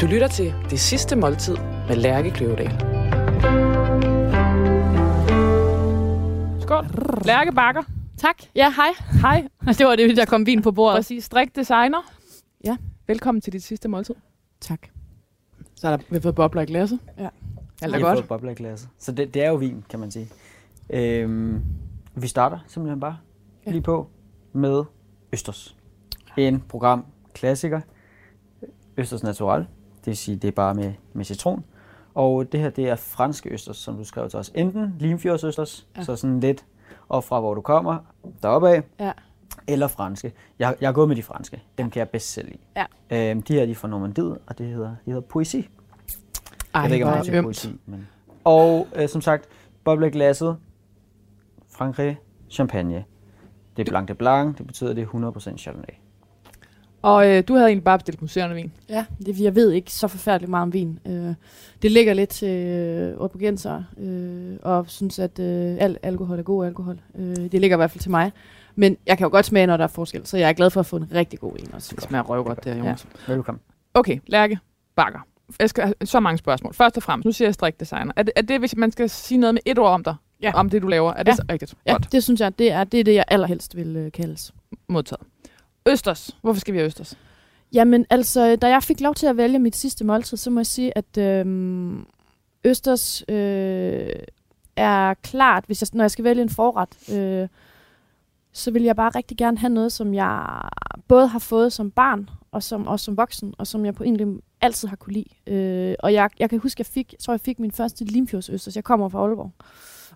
Du lytter til Det Sidste Måltid med Lærke Kløvedal. Skål. Lærke Bakker. Tak. Ja, hej. Hej. Det var det, der kom vin på bordet. Præcis. Strik designer. Ja. Velkommen til dit sidste måltid. Tak. Så er der, vi har fået bobler i glasset. Ja. Alt er Vi har godt. fået bobler i glasset. Så det, det er jo vin, kan man sige. Øhm, vi starter simpelthen bare ja. lige på med Østers. En program klassiker. Østers Natural. Det vil sige, det er bare med, med citron. Og det her, det er franske østers, som du skrev til os. Enten Limfjordsøsters, Ja. ja. så sådan lidt op fra, hvor du kommer, deroppe af, Ja. eller franske. Jeg, jeg er gået med de franske. Dem kan jeg bedst selv lide. Ja. Øhm, de her de er fra Normandiet, og det hedder, de hedder poesi. Ej, Jeg ved ikke, om det er poesi, men... Og øh, som sagt, boble i glasset, Frankrig, champagne. Det er blanc de blanc, det betyder, at det er 100% chardonnay. Og øh, du havde egentlig bare bestilt museerne vin. Ja, det, jeg ved ikke så forfærdeligt meget om vin. Øh, det ligger lidt til øh, øh, og synes, at øh, al alkohol er god alkohol. Øh, det ligger i hvert fald til mig. Men jeg kan jo godt smage, når der er forskel, så jeg er glad for at få en rigtig god en også. Det smager røvgodt, det her, Jonas. Velkommen. Okay, Lærke Bakker. Jeg skal have så mange spørgsmål. Først og fremmest, nu siger jeg strik designer. Er det, er det, hvis man skal sige noget med et ord om dig? Ja. Om det, du laver? Er det Ja. så rigtigt? Ja, Godt. det synes jeg, det er det, er det jeg allerhelst vil øh, kaldes. Modtaget. Østers. Hvorfor skal vi have Østers? Jamen, altså, da jeg fik lov til at vælge mit sidste måltid, så må jeg sige, at øhm, Østers øh, er klart, hvis jeg, når jeg skal vælge en forret, øh, så vil jeg bare rigtig gerne have noget, som jeg både har fået som barn, og som, også som voksen, og som jeg på egentlig altid har kunne lide. Øh, og jeg, jeg kan huske, jeg fik, jeg tror, jeg fik min første Limfjordsøsters. Jeg kommer fra Aalborg.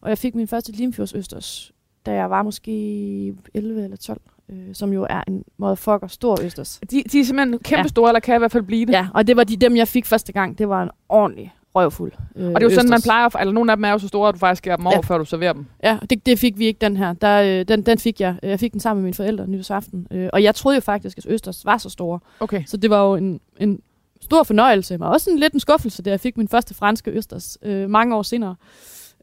Og jeg fik min første Limfjordsøsters, da jeg var måske 11 eller 12, øh, som jo er en motherfucker stor østers. De, de er simpelthen kæmpe Ja. store, eller kan i hvert fald blive det. Ja, og det var de, dem, jeg fik første gang. Det var en ordentlig røvfuld. Øh, Og det er jo sådan, man østers. plejer, at- eller nogle af dem er jo så store, at du faktisk skærer dem over, Ja. før du serverer dem. Ja, det, det fik vi ikke, den her. Der, øh, den, den fik jeg. Jeg fik den sammen med mine forældre nytårsaften. Øh, og jeg troede jo faktisk, at østers var så store. Okay. Så det var jo en, en stor fornøjelse, men også en lidt en skuffelse, da jeg fik min første franske østers øh, mange år senere.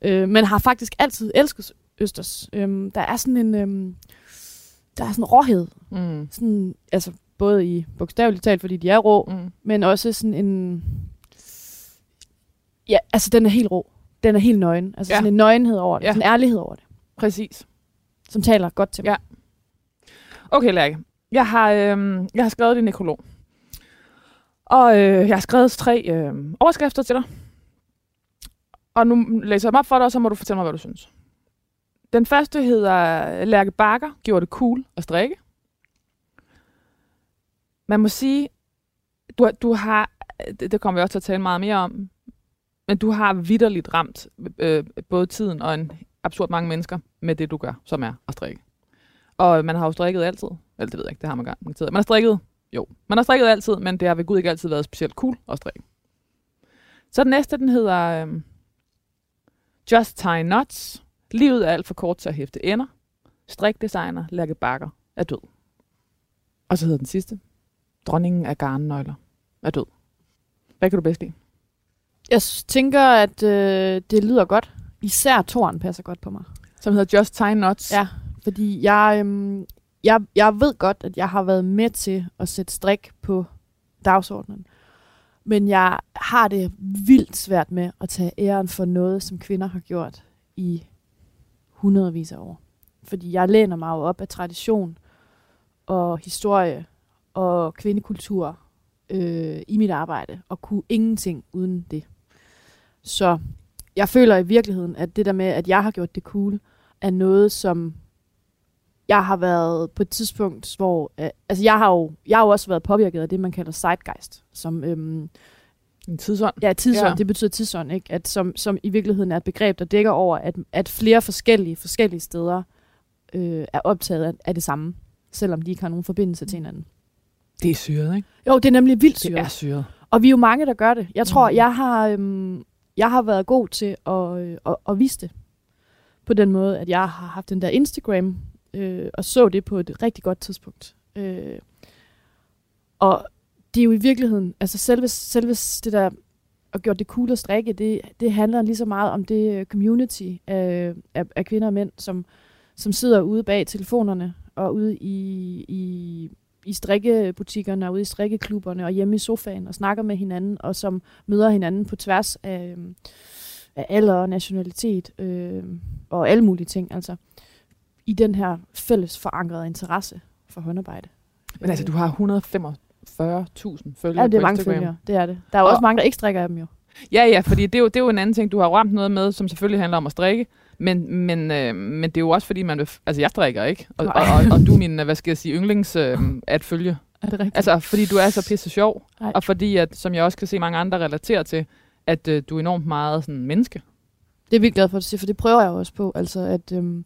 Øh, men har faktisk altid elsket østers. Øh, der er sådan en... Øh, der er sådan en råhed. Mm. Sådan, altså både i bogstaveligt talt, fordi de er rå, Mm. men også sådan en... Ja, altså den er helt rå. Den er helt nøgen. Altså Ja. sådan en nøgenhed over det. Ja. Sådan en ærlighed over det. Præcis. Som taler godt til mig. Ja. Okay, Lærke. Jeg har, øhm, jeg har skrevet din nekrolog. Og øh, jeg har skrevet tre øh, overskrifter til dig. Og nu læser jeg dem op for dig, og så må du fortælle mig, hvad du synes. Den første hedder Lærke Bakker gjorde det cool at strikke. Man må sige, du, du har, det, det kommer vi også til at tale meget mere om, men du har vidderligt ramt øh, både tiden og en absurd mange mennesker med det, du gør, som er at strikke. Og man har jo strikket altid. Eller det ved jeg ikke, det har man garanteret. Man har strikket, jo, man har strikket altid, men det har ved Gud ikke altid været specielt cool at strikke. Så den næste, den hedder øh, Just Tie Knots. Livet er alt for kort til at hæfte ender. Strikdesigner Lærke Bakker er død. Og så hedder den sidste. Dronningen af garnnøgler er død. Hvad kan du bedst lide? Jeg tænker, at øh, det lyder godt. Især toren passer godt på mig. Som hedder Just Tie Knots. Ja, fordi jeg, øhm, jeg, jeg ved godt, at jeg har været med til at sætte strik på dagsordenen. Men jeg har det vildt svært med at tage æren for noget, som kvinder har gjort i hundredvis af år. Fordi jeg læner mig jo op af tradition og historie og kvindekultur øh, i mit arbejde, og kunne ingenting uden det. Så jeg føler i virkeligheden, at det der med, at jeg har gjort det cool, er noget, som jeg har været på et tidspunkt, hvor... Øh, altså, jeg har, jo, jeg har jo også været påvirket af det, man kalder zeitgeist, som... Øhm, en tidsånd. ja, tidsånd, Ja. det betyder tidsånd, ikke? At som, som i virkeligheden er et begreb, der dækker over, at, at flere forskellige, forskellige steder øh, er optaget af, af det samme, selvom de ikke har nogen forbindelse til hinanden. Det er syret, ikke? Jo, det er nemlig vildt Det syret. er syret. Og vi er jo mange, der gør det. Jeg tror, Mm. jeg har, øhm, jeg har været god til at, øh, at, at vise det. På den måde, at jeg har haft den der Instagram, øh, og så det på et rigtig godt tidspunkt. Øh, og det er jo i virkeligheden, altså selve, selve det der at gøre det cool at strikke, det, det handler lige så meget om det øh, community af, af, af kvinder og mænd, som, som sidder ude bag telefonerne og ude i, i i strikkebutikkerne og ude i strikkeklubberne og hjemme i sofaen og snakker med hinanden, og som møder hinanden på tværs af, øhm, af alder og nationalitet øh, og alle mulige ting. Altså i den her fælles forankrede interesse for håndarbejde. Men altså, du har 145.000 følgere Ja, det er på mange Instagram. følgere, det er det. Der er jo Og- også mange, der ikke strikker af dem jo. Ja, ja, fordi det er, jo, det er jo en anden ting. Du har ramt noget med, som selvfølgelig handler om at strikke, men, men, øh, men det er jo også fordi, man vil... Altså, jeg strikker ikke, og, og, og, og du er min, øh, hvad skal jeg sige, yndlings øh, at følge. Er det rigtigt? Altså, fordi du er så pisse sjov, Nej. og fordi, at, som jeg også kan se mange andre relaterer til, at øh, du er enormt meget sådan menneske. Det er jeg vildt glad for at sige, for det prøver jeg også på. Altså, at øhm,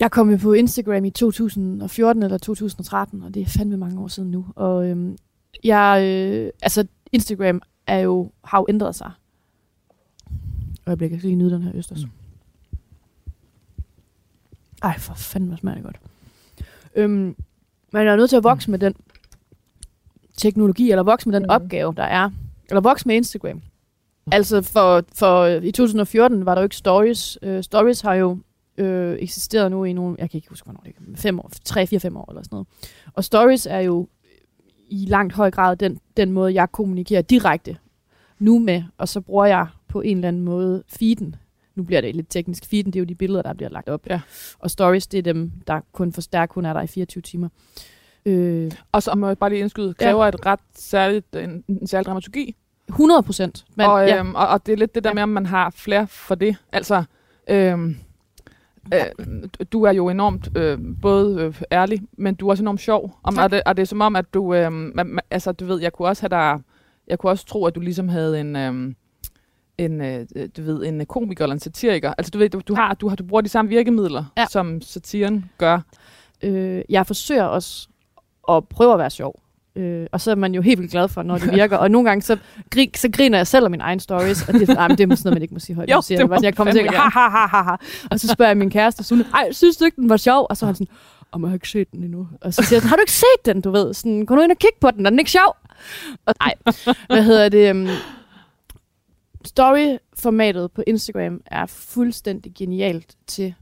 jeg kom jo på Instagram i 2014 eller 2013, og det er fandme mange år siden nu. Og øhm, jeg, øh, altså, Instagram er jo, har jo ændret sig. Øjeblik, jeg skal lige nyde den her østers. Mm. Ej, for fanden, hvor smager det godt. Øhm, man er nødt til at vokse med den teknologi, eller vokse med den Mm. opgave, der er. Eller vokse med Instagram. Altså for, for i 2014 var der jo ikke stories. Uh, stories har jo øh, eksisteret nu i nogle, jeg kan ikke huske, hvornår det er, fem år, tre, fire, fem år eller sådan noget. Og stories er jo i langt høj grad den, den måde, jeg kommunikerer direkte nu med, og så bruger jeg på en eller anden måde feeden. Nu bliver det lidt teknisk. Feeden, det er jo de billeder, der bliver lagt op. Ja. Og stories, det er dem, der kun forstærker, kun er der i 24 timer. Øh, Og så må jeg bare lige indskyde, kræver ja. et ret særligt, en, en særlig dramaturgi. 100 procent. og, ja. øhm, og, og det er lidt det der Ja. med, om man har flere for det. Altså, øhm, øh, du er jo enormt øh, både øh, ærlig, men du er også enormt sjov. Og, og, det, og det er som om, at du, øh, altså du ved, jeg kunne også have dig, jeg kunne også tro, at du ligesom havde en, øh, en, øh, du ved, en komiker eller en satiriker. Altså du ved, du, du, har, du, har, du bruger de samme virkemidler, Ja. som satiren gør. Øh, jeg forsøger også at prøve at være sjov. Øh, og så er man jo helt vildt glad for, når det virker. og nogle gange, så, grin, så griner jeg selv af mine egne stories. Og det, men det er sådan noget, man ikke må sige højt. Jo, siger det sådan, jeg kommer til at ha, ha, ha, ha, ha. Og så spørger jeg min kæreste, Sune, ej, synes du ikke, den var sjov? Og så er han sådan, om jeg har ikke set den endnu. Og så siger jeg, har du ikke set den, du ved? Sådan, gå nu ind og kig på den, er den ikke sjov? Og, ej, hvad hedder det? Um, Story-formatet på Instagram er fuldstændig genialt til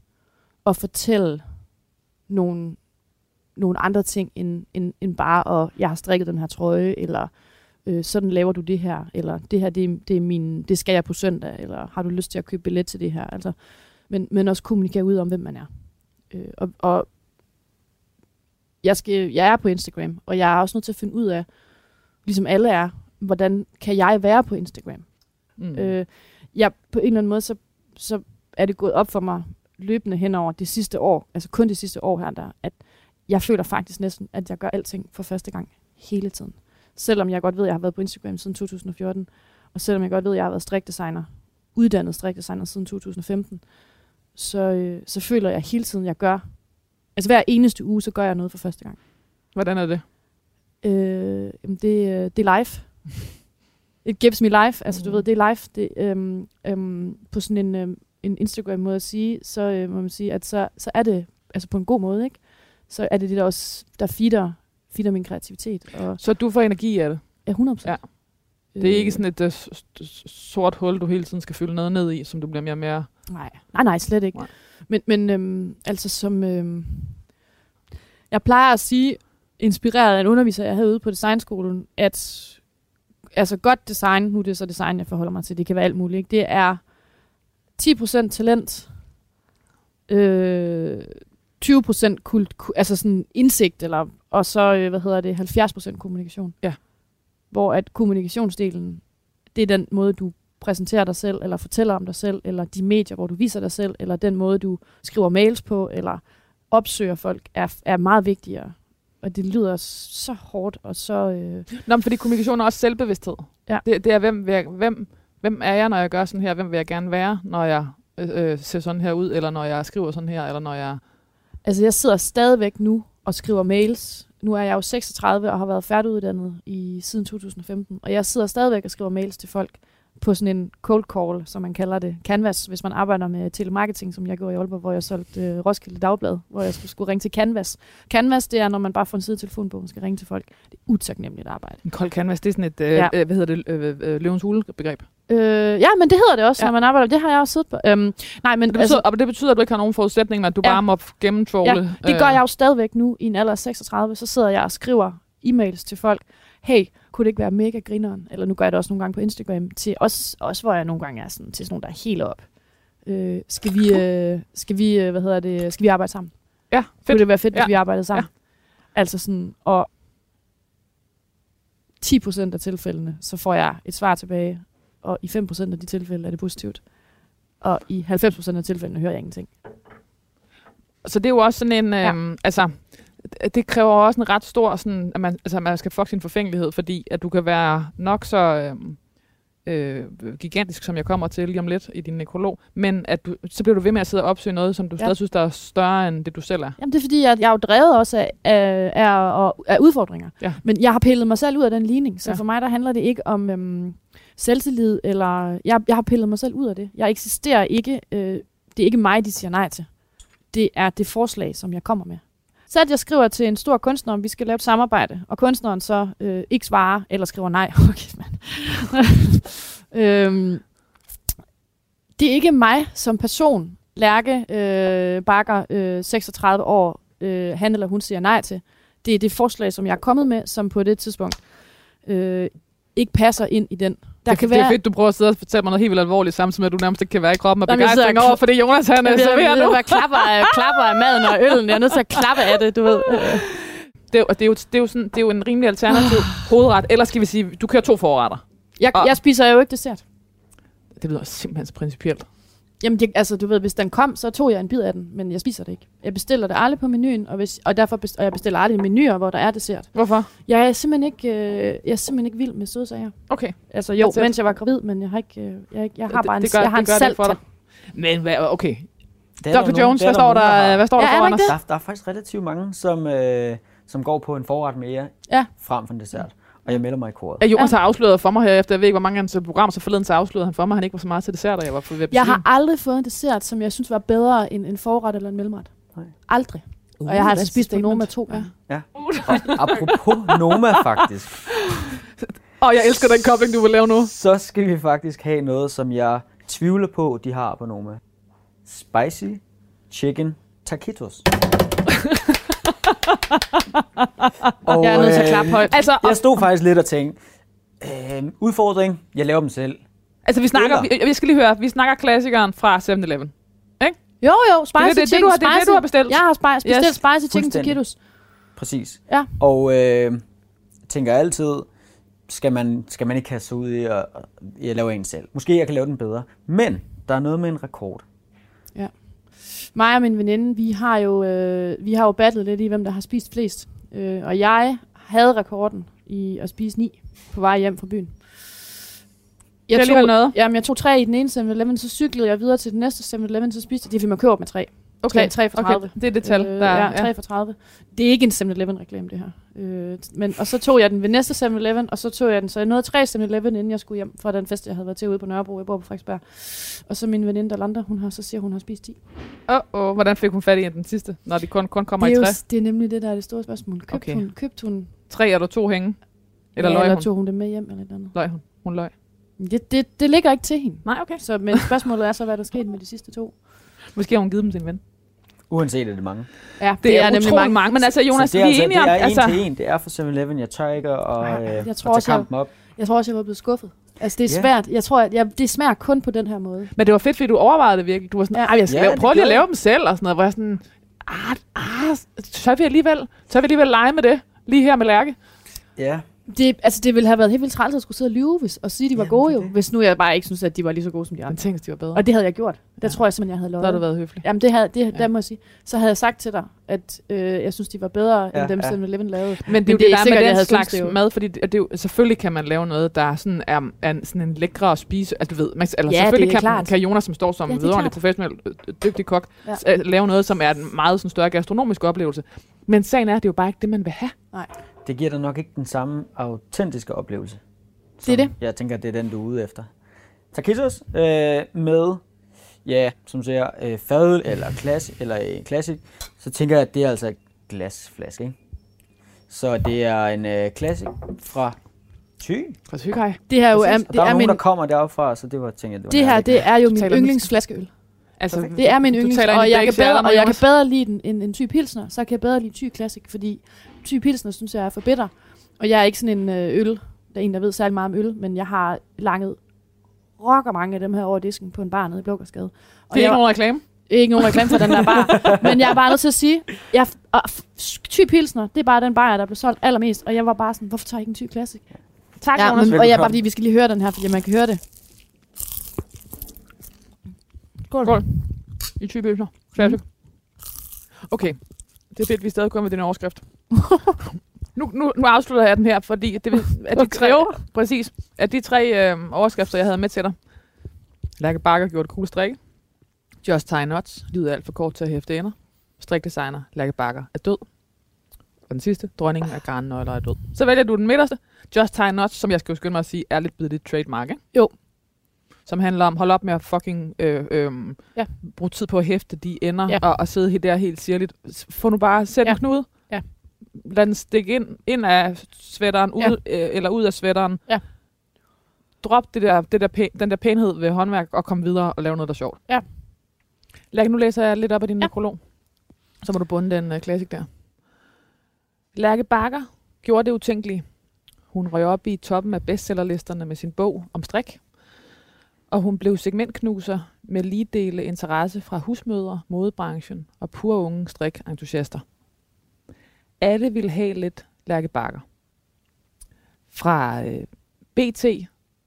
at fortælle nogle, nogle andre ting, end, end, end bare at, jeg har strikket den her trøje, eller øh, sådan laver du det her, eller det her, det, er- det, er min, det skal jeg på søndag, eller har du lyst til at købe billet til det her? Altså, men, men også kommunikere ud om, hvem man er. Øh, og, og jeg, skal, jeg er på Instagram, og jeg er også nødt til at finde ud af, ligesom alle er, hvordan kan jeg være på Instagram? Mm. Øh, jeg, på en eller anden måde, så, så er det gået op for mig løbende hen over det sidste år, altså kun det sidste år her, der, at jeg føler faktisk næsten, at jeg gør alting for første gang hele tiden. Selvom jeg godt ved, at jeg har været på Instagram siden 2014, og selvom jeg godt ved, at jeg har været strikdesigner, uddannet strikdesigner siden 2015, så, øh, så føler jeg hele tiden, at jeg gør, altså hver eneste uge, så gør jeg noget for første gang. Hvordan er det? Øh, jamen det, øh, det er live. It gives me life. Altså, du Mm. ved, det er live. Det, øhm, øhm, på sådan en, øhm, en Instagram-måde at sige, så øh, må man sige, at så, så er det, altså på en god måde, ikke? Så er det det, der også, der feeder, feeder min kreativitet. Og Så du får energi af det. ja, 100 Ja. Det er ikke sådan et uh, sort hul, du hele tiden skal fylde noget ned i, som du bliver mere og mere... Nej, nej, nej, slet ikke. Nej. Men, men øhm, altså som... Øhm, jeg plejer at sige, inspireret af en underviser, jeg havde ude på designskolen, at altså godt design, nu er det så design, jeg forholder mig til, det kan være alt muligt, ikke? det er 10% talent, øh, 20% kult, ku- altså sådan indsigt, eller, og så, øh, hvad hedder det, 70% kommunikation. Ja. Hvor at kommunikationsdelen, det er den måde, du præsenterer dig selv, eller fortæller om dig selv, eller de medier, hvor du viser dig selv, eller den måde, du skriver mails på, eller opsøger folk, er, er meget vigtigere. Og det lyder så hårdt, og så... Øh, Nå, men fordi kommunikation er også selvbevidsthed. Ja. Det, det er, hvem, jeg, hvem, hvem er jeg, når jeg gør sådan her? Hvem vil jeg gerne være, når jeg øh, øh, ser sådan her ud, eller når jeg skriver sådan her, eller når jeg altså, jeg sidder stadigvæk nu og skriver mails. Nu er jeg jo 36 og har været færdiguddannet i siden 2015, og jeg sidder stadigvæk og skriver mails til folk, på sådan en cold call, som man kalder det, canvas, hvis man arbejder med telemarketing, som jeg gjorde i Aalborg, hvor jeg solgte øh, Roskilde Dagblad, hvor jeg skulle, skulle ringe til canvas. Canvas, det er, når man bare får en sidetelefon på, man skal ringe til folk. Det er utaknemmeligt arbejde. En kold canvas, det er sådan et, øh, Ja. øh, hvad hedder det, øh, øh, løvens hule begreb. Øh, ja, men det hedder det også, Ja. når man arbejder. Det har jeg også siddet på. Øhm, nej, men Det betyder, og det betyder, at du ikke har nogen forudsætning, men at du Ja. bare må gennemtråle. Ja, det gør jeg jo stadigvæk nu i en alder af 36. Så sidder jeg og skriver e-mails til folk. Hey, kunne det ikke være mega grineren? Eller nu gør jeg det også nogle gange på Instagram. Til også, også hvor jeg nogle gange er sådan, til sådan nogle, der er helt op. Øh, skal vi, øh, skal vi, øh, hvad hedder det, skal vi arbejde sammen? Ja, Kunne fedt. det være fedt, hvis Ja. vi arbejdede sammen? Altså sådan, og 10% af tilfældene, så får jeg et svar tilbage, og i 5% af de tilfælde er det positivt. Og i 90% af tilfældene hører jeg ingenting. Så det er jo også sådan en, Ja. øhm, altså, det- kræver også en ret stor, sådan, at man, altså, man skal fuck sin forfængelighed, fordi at du kan være nok så øhm, øh, gigantisk, som jeg kommer til lige om lidt i din nekrolog, men at du, så bliver du ved med at sidde og opsøge noget, som du Ja. stadig synes, der er større end det, du selv er. Jamen det er fordi, at jeg er jo drevet også af, af, af, af udfordringer. Ja. Men jeg har pillet mig selv ud af den ligning, så ja. for mig der handler det ikke om øhm, selvtillid, eller jeg, jeg har pillet mig selv ud af det. Jeg eksisterer ikke, øh, det er ikke mig, de siger nej til. Det er det forslag, som jeg kommer med. Så at jeg skriver til en stor kunstner, om vi skal lave et samarbejde, og kunstneren så øh, ikke svarer, eller skriver nej. Okay, man. øhm, det er ikke mig som person, Lærke øh, Bakker, øh, 36 år, øh, han eller hun siger nej til. Det er det forslag, som jeg er kommet med, som på det tidspunkt øh, ikke passer ind i den. Der det, kan det være, er fedt, du prøver at sidde og fortælle mig noget helt vildt alvorligt, samtidig med, at du nærmest ikke kan være i kroppen og begejstring over, fordi Jonas han er serveret nu. jeg, klapper, af, klapper af maden og øllen. Jeg er nødt til at klappe af det, du ved. Det, er jo- og det, er jo, det, er jo sådan, det er jo en rimelig alternativ hovedret. Eller skal vi sige, du kører to forretter. Jeg, Og- jeg spiser jo ikke dessert. Det lyder simpelthen så principielt. Jamen, det, altså, du ved, hvis den kom, så tog jeg en bid af den, men jeg spiser det ikke. Jeg bestiller det aldrig på menuen, og, hvis, og derfor best, og jeg bestiller aldrig menuer, hvor der er dessert. Hvorfor? Jeg er simpelthen ikke, øh, jeg er simpelthen ikke vild med søde sager. Okay. Altså jo, Altså, mens jeg var gravid, men jeg har ikke, øh, jeg, jeg har Det- bare en, det gør- jeg har det en gør det salt for dig. Men hvad, okay. Det er Dr. der Jones, det er hvad står har. der, hvad står der Ja, der foran os? det? Der, der er faktisk relativt mange, som, øh, som går på en forret mere Ja. frem for en dessert. Og jeg melder mig i koret. At Jonas har afsløret for mig her, efter jeg ved ikke, hvor mange af hans programmer, så forleden så afslørede han for mig, han ikke var så meget til dessert, og jeg var ved at Jeg har aldrig fået en dessert, som jeg synes var bedre end en forret eller en mellemret. Nej. Aldrig. Uh, Og jeg har altså spist på. Noma to gange. Og apropos Noma faktisk, Åh, jeg elsker den kobling, du vil lave nu. så skal vi faktisk have noget, som jeg tvivler på, de har på Noma. Spicy Chicken Taquitos. og, Jeg er nødt til at øh, klappe højt. Altså, Jeg stod faktisk lidt og tænkte, øh, udfordring, jeg laver dem selv. altså vi snakker, vi, vi skal lige høre, vi snakker klassikeren fra 7-Eleven. Jo, jo, spicy Det er det, det, chicken, du har- det er det, spicy. du har bestilt. Jeg har spi- bestilt Yes. spicy chicken taquitos. Præcis. Ja. Og øh, jeg tænker altid, skal man, skal man ikke kaste sig ud i at, i at lave en selv. Måske jeg kan lave den bedre. Men der er noget med en rekord. Mig og min veninde, vi har jo, øh, vi har jo battlet lidt i, hvem der har spist flest. Øh, og jeg havde rekorden i at spise ni på vej hjem fra byen. Det er alligevel noget. Jamen, jeg tog tre i den ene 7-Eleven, så cyklede jeg videre til den næste 7-Eleven, så spiste jeg. Det er, fordi man køber med tre. Tre- tre for 30. Okay, det er det tal, Øh, der er. ja, 3 for 30. Det er ikke en 7-Eleven-reklame, det her. Øh, men, og så tog jeg den ved næste 7-Eleven, og så tog jeg den, så jeg nåede tre 7-Eleven, inden jeg skulle hjem fra den fest, jeg havde været til ude på Nørrebro. Jeg bor på Frederiksberg. Og så min veninde, Dalanda, hun har, så siger hun har spist 10. Åh, oh, oh, hvordan fik hun fat i den sidste, når de kun, kun kommer det, i er jo, tre? det er nemlig det, der er det store spørgsmål. Købte Okay. hun, købte hun, Tre eller to hænge? Eller ja, løg eller hun? tog hun det med hjem eller et eller andet? Løg hun. Hun løg. Det, det, det ligger ikke til hende. Nej, okay. Så, men spørgsmålet er så, hvad der skete med de sidste to. Måske har hun givet dem til en ven. Uanset er det mange. Ja, det, Det, er, er nemlig mange. mange. Men altså, Jonas, så vi det er, er altså, enige det om... er en Altså, til en. Det er for 7-Eleven. Jeg tør ikke at, Nej, øh, jeg at tror tage også, jeg- kampen op. Jeg tror også, jeg var blevet skuffet. Altså, det er Ja. svært. Jeg tror, at jeg, det smager kun på den her måde. men det var fedt, fordi du overvejede det virkelig. Du var sådan, Ja. jeg skal Ja, lave, det prøve lige at lave dem selv, og sådan noget. Hvor jeg sådan, ah, ah, så vi alligevel, så vi alligevel lege med det, lige her med Lærke. Ja. Det, altså, det ville have været helt vildt træls at skulle sidde og lyve, hvis, og sige, at de var Jamen, gode det jo, det. hvis nu jeg bare ikke synes, at de var lige så gode som de Men andre. tænk, hvis de var bedre. Og det havde jeg gjort. Der Ja. tror jeg simpelthen, jeg havde så løjet. har du været høflig. Jamen, det havde, det, Ja. der må jeg sige. Så havde jeg sagt til dig, at øh, jeg synes, de var bedre Ja, end dem, ja. ja. 7-Eleven lavede. Men det er jo det er det, der er sikkert, med jeg den havde slags det mad, fordi det, det er jo, selvfølgelig kan man lave noget, der er sådan, er, er en- sådan en lækre at spise. Altså, du ved, man, eller Ja, selvfølgelig det er kan, klart. kan Jonas, som står som Ja, det klart. professionel, øh, dygtig kok, ja. lave noget, som er en meget sådan, større gastronomisk oplevelse. Men sagen er, at det er jo bare ikke det, man vil have. Det giver dig nok ikke den samme autentiske oplevelse. Det er det. Jeg tænker, det er den, du er ude efter. taquitos øh, med, ja, som siger, øh, fadøl eller, klass, eller øh, classic, så tænker jeg, at det er altså et glasflaske, ikke? Så det er en øh, classic fra Thy. Fra Thykai. Det her er jo er, Præcis. Det der er, er nogen, min, der kommer deroppe fra, så det var, tænkte jeg, det var det her det er jo min yndlingsflaskeøl. Altså, Det er min yndlings, og jeg, kan bedre, og jeg kan bedre lide den end en Thy Pilsner, så kan jeg bedre lide Thy Classic, fordi Thy Pilsner synes jeg er for bitter. Og jeg er ikke sådan en øh, øl, der er en, der ved særlig meget om øl, men jeg har langet rocker mange af dem her over disken på en bar nede i Blågårdsgade. Og det er jeg, ikke nogen reklame. ikke nogen reklame for den der bar, men jeg er bare nødt til at sige, jeg, og, Thy Pilsner, det er bare den bar, der blev solgt allermest, og jeg var bare sådan, hvorfor tager jeg ikke en Thy Classic? Tak, Ja, Jonas. men, og jeg bare fordi, vi skal lige høre den her, fordi man kan høre det. Skål. Skål. I 20 bølger. Classic. Okay. Det er fedt, vi stadig kommer med den overskrift. nu, nu, nu afslutter jeg den her, fordi det er de tre, præcis, at de tre øh, overskrifter, jeg havde med til dig. Lærke Bakker gjorde det cool strik. Just tie nuts. Livet er alt for kort til at hæfte ender. Strikdesigner. Lærke Bakker er død. Og den sidste, dronningen af garnnøgler er død. Så vælger du den midterste. Just tie nuts, som jeg skal jo skynde mig at sige, er lidt blevet dit trademark, ikke? Jo. Som handler om, hold op med at fucking øh, øh, Ja. bruge tid på at hæfte de ender, Ja. og, og sidde der helt sirligt. Få nu bare sæt Ja. en knude. Ja. Lad den stikke ind, ind af sweateren, ud, øh, eller ud af sweateren. Ja. Drop det der, det der pæ- den der pænhed ved håndværk, og kom videre og lave noget, der er sjovt. Ja. Lad, nu læser jeg lidt op af din Ja. nekrolog. Så må du bunde den uh, klassik der. Lærke Bakker gjorde det utænkelige. Hun røg op i toppen af bestsellerlisterne med sin bog om strik. Og hun blev segmentknuser med lige dele interesse fra husmødre, modebranchen og pur unge strik-entusiaster. Alle ville have lidt Lærke Bakker. Fra øh, BT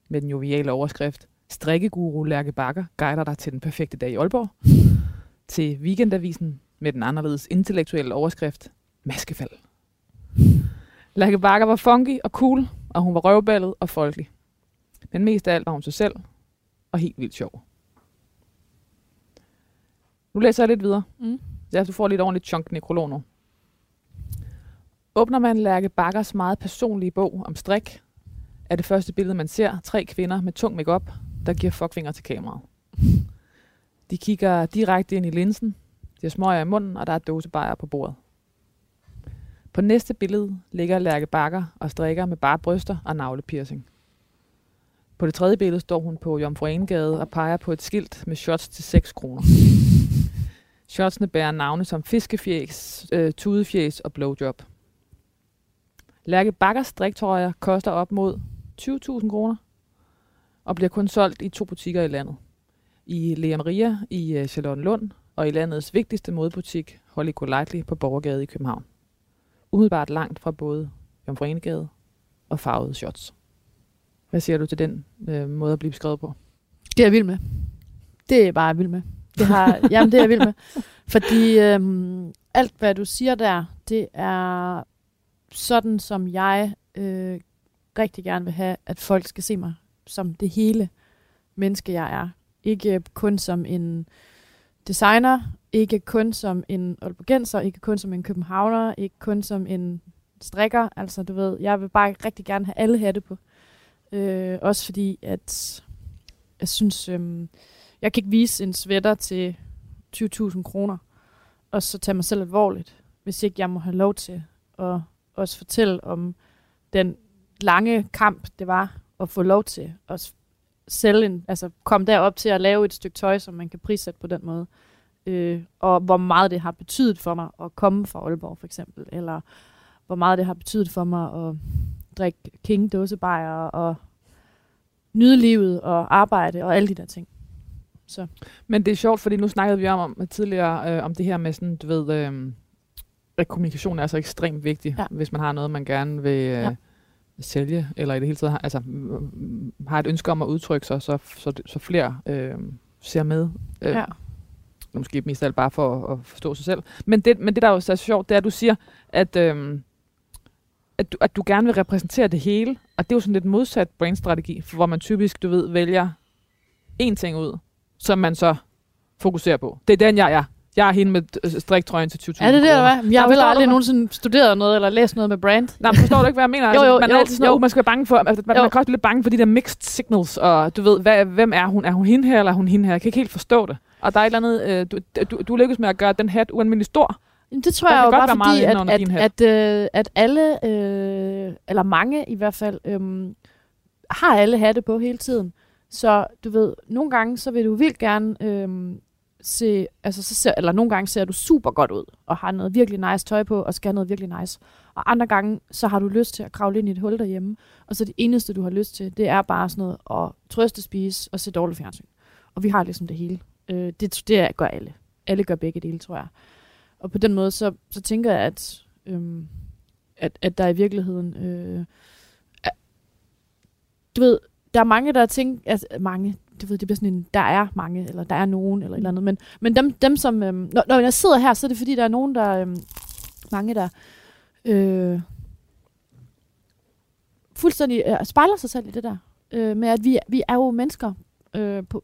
med den joviale overskrift Strikkeguru Lærke Bakker guider dig til den perfekte dag i Aalborg. til Weekendavisen med den anderledes intellektuelle overskrift Maskefald. Lærke Bakker var funky og cool, og hun var røvballet og folkelig. Men mest af alt var hun sig selv, og helt vildt sjov. Nu læser jeg lidt videre. Mm. Ja, du får lidt ordentligt chunk nekrolog nu. Åbner man Lærke Bakkers meget personlige bog om strik, er det første billede, man ser tre kvinder med tung makeup, der giver fuckfinger til kameraet. De kigger direkte ind i linsen, de har smøger i munden, og der er dåsebajer på bordet. På næste billede ligger Lærke Bakker og strikker med bare bryster og navlepiercing. På det tredje billede står hun på Jomfru Anegade og peger på et skilt med shots til 6 kroner. Shotsene bærer navne som fiskefjæs, øh, tudefjæs og blowjob. Lærke Bakkers striktrøjer koster op mod 20.000 kroner og bliver kun solgt i to butikker i landet. I Lea Maria i øh, Charlottenlund og i landets vigtigste modebutik, Holly Golightly på Borgergade i København. Umiddelbart langt fra både Jomfru og farvede shots. Hvad siger du til den øh, måde at blive beskrevet på? Det er jeg vild med. Det er jeg bare vild med. Det har, jamen, det er jeg vild med. Fordi øhm, alt, hvad du siger der, det er sådan, som jeg øh, rigtig gerne vil have, at folk skal se mig som det hele menneske, jeg er. Ikke kun som en designer, ikke kun som en aalborgenser, ikke kun som en københavner, ikke kun som en strikker. Altså, du ved, jeg vil bare rigtig gerne have alle hatte på. Øh, også fordi, at jeg synes, øh, jeg kan ikke vise en sweater til 20.000 kroner, og så tage mig selv alvorligt, hvis ikke jeg må have lov til at også fortælle om den lange kamp, det var at få lov til at sælge en, altså komme derop til at lave et stykke tøj, som man kan prissætte på den måde. Øh, og hvor meget det har betydet for mig at komme fra Aalborg for eksempel, eller hvor meget det har betydet for mig at drikke king dåsebajer og nyde livet og arbejde og alle de der ting. Så Men det er sjovt, fordi nu snakkede vi om, om tidligere øh, om det her med sådan, du ved, øh, at kommunikation er så ekstremt vigtig, Ja. hvis man har noget, man gerne vil øh, Ja. sælge, eller i det hele taget har, altså, mm, har et ønske om at udtrykke sig, så, så, så flere øh, ser med. Øh, ja. Måske mest alt bare for at, at forstå sig selv. Men det, men det, der er jo så sjovt, det er, at du siger, at, øh, at, du, at du gerne vil repræsentere det hele, og det er jo sådan lidt modsat brainstrategi, hvor man typisk, du ved, vælger én ting ud, som man så fokuserer på. Det er den, jeg er. Jeg er hende med øh, striktrøjen til 20.000 Er det det, eller hvad? Jeg har vel aldrig nogensinde studeret noget, eller læst noget med brand. Nej, men forstår du ikke, hvad jeg mener? Jo, Altså, jo, man er jo, altid sådan, jo. jo. man skal være bange for, altså, man, Jo. man kan også lidt bange for de der mixed signals, og du ved, hvad, hvem er hun? Er hun hende her, eller er hun hende her? Jeg kan ikke helt forstå det. Og der er et eller andet, øh, du, du, du lykkes med at gøre den hat ualmindelig stor. Jamen, det tror jeg kan jo bare fordi, at, at, at, øh, at alle, øh, eller mange i hvert fald, øh, har alle hatte på hele tiden. Så du ved, nogle gange, så vil du vildt gerne øh, se, altså så ser, eller nogle gange ser du super godt ud, og har noget virkelig nice tøj på, og skal have noget virkelig nice. Og andre gange, så har du lyst til at kravle ind i et hul derhjemme, og så det eneste, du har lyst til, det er bare sådan noget at trøste, spise og se dårligt fjernsyn. Og vi har ligesom det hele. Øh, det, det gør alle. Alle gør begge dele, tror jeg. Og på den måde, så, så tænker jeg, at, øhm, at, at der i virkeligheden... Øh, at, du ved, der er mange, der tænker... Altså, mange, du ved, det bliver sådan en, der er mange, eller der er nogen, eller et eller andet. Men, men dem, dem som... Øhm, når, når jeg sidder her, så er det fordi, der er nogen, der... Øhm, mange, der... Øh, fuldstændig øh, spejler sig selv i det der. Øh, med at vi, vi er jo mennesker øh, på,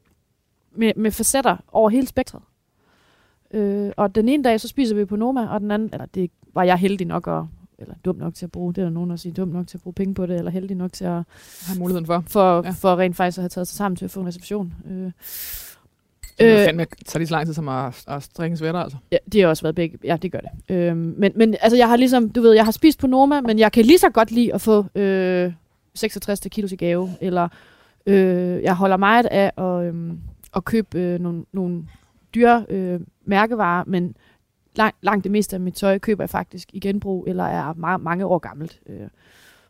med, med facetter over hele spektret. Øh, og den ene dag, så spiser vi på Noma, og den anden, eller det var jeg heldig nok at, eller dum nok til at bruge, det er der nogen, der siger, dum nok til at bruge penge på det, eller heldig nok til at, Har muligheden for. for, Ja. for rent faktisk at have taget sig sammen til at få en reception. Øh, Øh, øh, fandme tager lige så lang tid som at, at strikke sweater, altså. Ja, det har også været begge. Ja, det gør det. Øhm, men, men altså, jeg har ligesom, du ved, jeg har spist på Noma, men jeg kan lige så godt lide at få øh, 66 kilos i gave, eller øh, jeg holder meget af at, øh, at købe øh, nogle, nogle dyre øh, mærkevarer, men langt, langt det meste af mit tøj køber jeg faktisk i genbrug, eller er meget, mange år gammelt. Øh,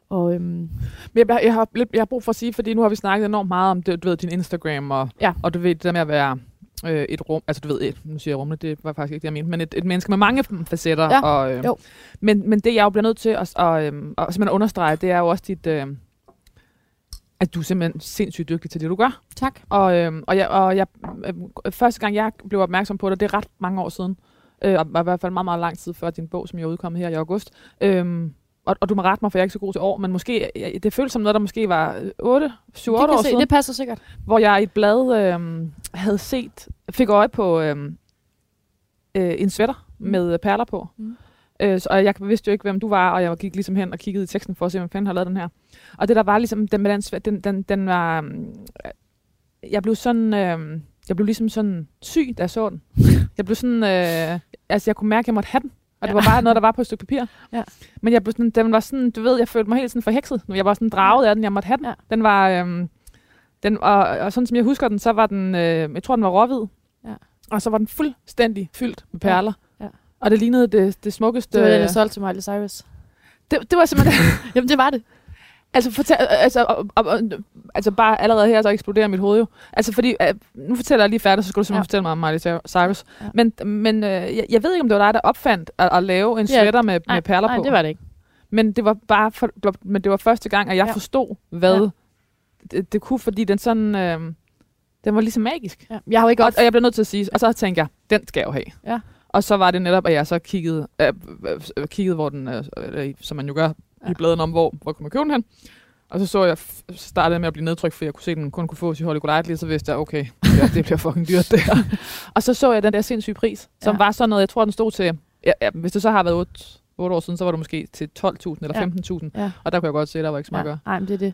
og øhm, Men jeg, jeg, har, jeg har brug for at sige, fordi nu har vi snakket enormt meget om det, du ved, din Instagram, og, Ja. og du ved, det der med at være øh, et rum, altså du ved, et, nu siger jeg rummet, det var faktisk ikke det, jeg mente, men et, et menneske med mange facetter. Ja, og, øh, jo. Men, men det, jeg jo bliver nødt til at, og, øh, og simpelthen understrege, det er jo også dit, øh, at du er simpelthen sindssygt dygtig til det, du gør. tak. Og, øh, og, jeg, og jeg, øh, første gang, jeg blev opmærksom på det, det er ret mange år siden, øh, og i hvert fald meget, meget lang tid før din bog, som jeg udkommet her i august. Øh, og, og du må rette mig, for jeg er ikke så god til år, men måske, jeg, det føles som noget, der måske var 8, 7, 8 det, år se, siden, det passer sikkert. hvor jeg i et blad øh, havde set, fik øje på øh, øh, en sweater Mm. med øh, perler på. Mm. Øh, så, og jeg vidste jo ikke, hvem du var, og jeg gik ligesom hen og kiggede i teksten for at se, hvem fanden har lavet den her. Og det der var ligesom, den den, den, den, den var, øh, jeg blev sådan, øh, jeg blev ligesom sådan syg, da jeg så den. Jeg blev sådan, øh, altså jeg kunne mærke, at jeg måtte have den. Og det Ja. var bare noget, der var på et stykke papir. Ja. Men jeg blev sådan, den var sådan, du ved, jeg følte mig helt sådan forhekset. Jeg var sådan draget af den, jeg måtte have den. Ja. Den var, øhm, den, og, og sådan som jeg husker den, så var den, øh, jeg tror den var råhvid. Ja. Og så var den fuldstændig fyldt med perler. Ja. Og det lignede det, det smukkeste. Det var den, jeg solgte til Miley Cyrus. det, det var simpelthen, Jamen, det var det. Altså, fortæl, altså, og, og, og, altså bare allerede her, så eksploderer mit hoved jo. Altså fordi, øh, nu fortæller jeg lige færdigt, så skal du simpelthen Ja. ja. fortælle mig om Miley Cyrus. Ja. Ja. Men, men øh, jeg, jeg ved ikke, om det var dig, der opfandt at, at lave en Ja. sweater med, Nej, med perler nej, på. det var det ikke. Men det var bare for, men det var første gang, at jeg Ja. ja. forstod, hvad Ja. ja. det, det kunne, fordi den sådan, øh, den var ligesom magisk. Ja. Jeg har jo ikke Og, og jeg blev nødt til at sige, og så tænkte jeg, den skal jeg jo have. Ja. Og så var det netop, at jeg så kiggede, øh, øh, kiggede hvor den, øh, øh, som man jo gør Ja. i bladene om, hvor, hvor kunne man købe den hen. Og så så jeg, startede med at blive nedtrykt, for jeg kunne se, at den kun kunne fås i Hollywood Lightly, så vidste jeg, okay, ja, det bliver fucking dyrt det her. og så så jeg den der sindssyge pris, som Ja. var sådan noget, jeg tror, den stod til, ja, ja, hvis det så har været 8, 8 år siden, så var det måske til 12.000 eller Ja. 15.000. Ja. Og der kunne jeg godt se, at der var ikke så meget at gøre. Nej, men det er det.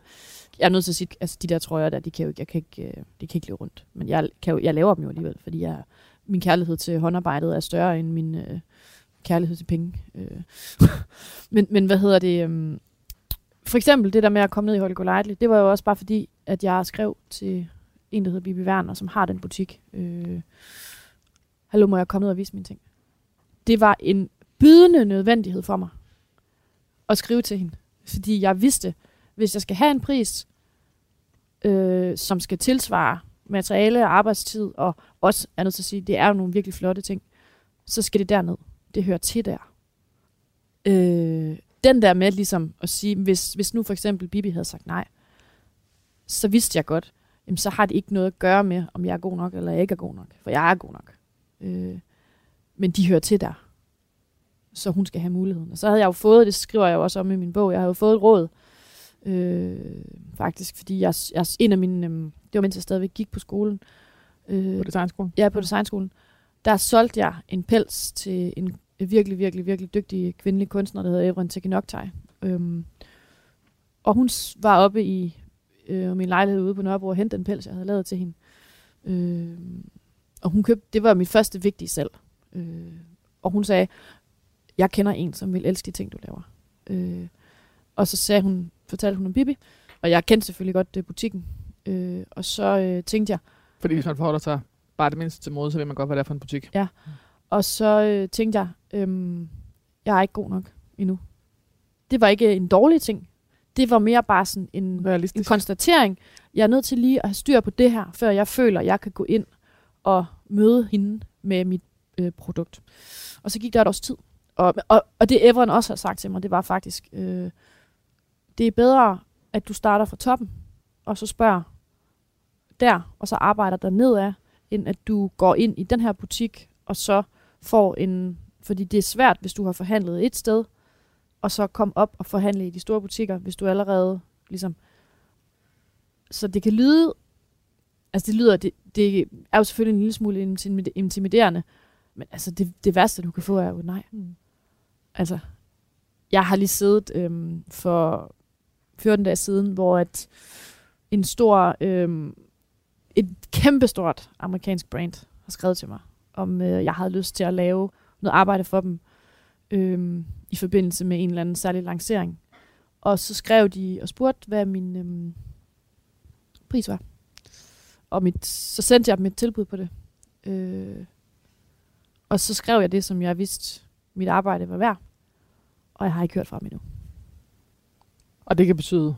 Jeg er nødt til at sige, altså de der trøjer der, de kan jo ikke, jeg kan ikke, øh, de kan ikke leve rundt. Men jeg, kan jo, jeg laver dem jo alligevel, fordi jeg, min kærlighed til håndarbejdet er større end min øh, kærlighed til penge. Øh. men, men hvad hedder det? Øh, for eksempel det der med at komme ned i Holger Lightly, det var jo også bare fordi, at jeg skrev til en, der hedder Bibi Werner, som har den butik. Øh, Hallo, må jeg komme ned og vise mine ting? Det var en bydende nødvendighed for mig at skrive til hende. Fordi jeg vidste, hvis jeg skal have en pris, øh, som skal tilsvare materiale og arbejdstid, og også, er nødt til at sige, det er jo nogle virkelig flotte ting, så skal det derned. Det hører til der. Øh, den der med ligesom at sige, hvis, hvis nu for eksempel Bibi havde sagt nej, så vidste jeg godt, jamen, så har det ikke noget at gøre med, om jeg er god nok, eller jeg ikke er god nok. For jeg er god nok. Øh, men de hører til der. Så hun skal have muligheden. Og så havde jeg jo fået, det skriver jeg jo også om i min bog, jeg havde jo fået et råd, øh, faktisk, fordi jeg, jeg, en af mine, øh, det var mens jeg stadigvæk gik på skolen, øh, På designskolen. Ja, på designskolen der solgte jeg en pels til en virkelig, virkelig, virkelig dygtig kvindelig kunstner, der hedder Evren Tekinoktaj. Øhm, og hun var oppe i øh, min lejlighed ude på Nørrebro og hentede den pels, jeg havde lavet til hende. Øh, og hun købte, det var mit første vigtige salg. Øh, og hun sagde, jeg kender en, som vil elske de ting, du laver. Øh, og så sagde hun, fortalte hun om Bibi, og jeg kendte selvfølgelig godt øh, butikken. Øh, og så øh, tænkte jeg, Fordi hvis man forholder sig bare det mindste til mode, så ved man godt, hvad det er for en butik. og så øh, tænkte jeg, øhm, jeg er ikke god nok endnu. Det var ikke en dårlig ting. Det var mere bare sådan en, en konstatering. Jeg er nødt til lige at have styr på det her, før jeg føler, at jeg kan gå ind og møde hende med mit øh, produkt. Og så gik der et års tid. Og, og, og det Evren også har sagt til mig, det var faktisk, øh, det er bedre, at du starter fra toppen, og så spørger der, og så arbejder der nedad, end at du går ind i den her butik, og så får en... Fordi det er svært, hvis du har forhandlet et sted, og så kom op og forhandle i de store butikker, hvis du allerede ligesom... Så det kan lyde... Altså det lyder... Det, det er jo selvfølgelig en lille smule intimid- intimiderende, men altså det, det værste, du kan få, er jo nej. Mm. Altså, jeg har lige siddet øhm, for 14 dage siden, hvor et, en stor, øhm, et kæmpestort amerikansk brand har skrevet til mig, om øh, jeg havde lyst til at lave noget arbejde for dem øh, i forbindelse med en eller anden særlig lancering. Og så skrev de og spurgte, hvad min øh, pris var. Og mit, så sendte jeg dem et tilbud på det. Øh, og så skrev jeg det, som jeg vidste, mit arbejde var værd. Og jeg har ikke hørt fra dem endnu. Og det kan betyde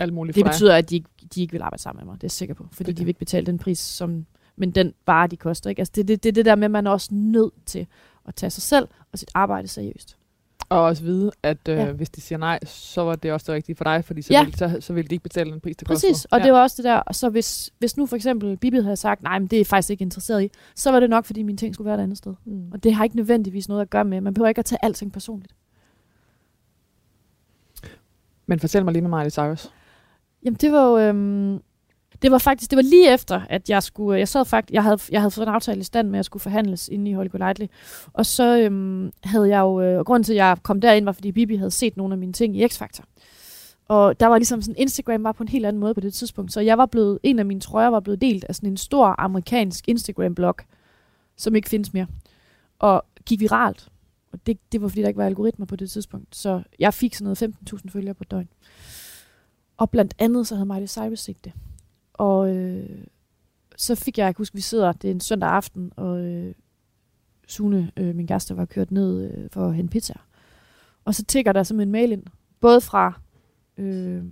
alt muligt Det betyder, at de, ikke- de ikke vil arbejde sammen med mig, det er jeg sikker på. Fordi Det de vil ikke betale den pris, som, men den vare, de koster. Ikke? Altså det er det, det, det der med, at man er også nødt til at tage sig selv og sit arbejde seriøst. Og også vide, at øh, Ja. hvis de siger nej, så var det også det rigtige for dig, fordi så, Ja. ja. vil, så, så vil de ikke betale den pris, det Præcis, koster. og ja. det var også det der, så hvis, hvis nu for eksempel Bibi havde sagt, nej, men det er jeg faktisk ikke interesseret i, så var det nok, fordi mine ting skulle være et andet sted. Mm. Og det har ikke nødvendigvis noget at gøre med, man behøver ikke at tage alting personligt. Men fortæl mig lige med Miley Cyrus. Jamen det var jo, øhm, det var faktisk, det var lige efter, at jeg skulle, jeg sad faktisk, jeg havde, jeg havde fået en aftale i stand med, at jeg skulle forhandles inde i Hollywood Lightly. Og så øhm, havde jeg jo, øh, og grunden til, at jeg kom derind, var, fordi Bibi havde set nogle af mine ting i X-Factor. Og der var ligesom sådan, Instagram var på en helt anden måde på det tidspunkt. Så jeg var blevet, en af mine trøjer var blevet delt af sådan en stor amerikansk Instagram-blog, som ikke findes mere. Og gik viralt. Og det, det var, fordi der ikke var algoritmer på det tidspunkt. Så jeg fik sådan noget 15.000 følgere på et døgn. Og blandt andet så havde Miley Cyrus set det. Og øh, så fik jeg, jeg kan huske, vi sidder, det er en søndag aften, og øh, Sune, øh, min gæster, var kørt ned øh, for at hente pizza. Og så tigger der simpelthen en mail ind, både fra øh,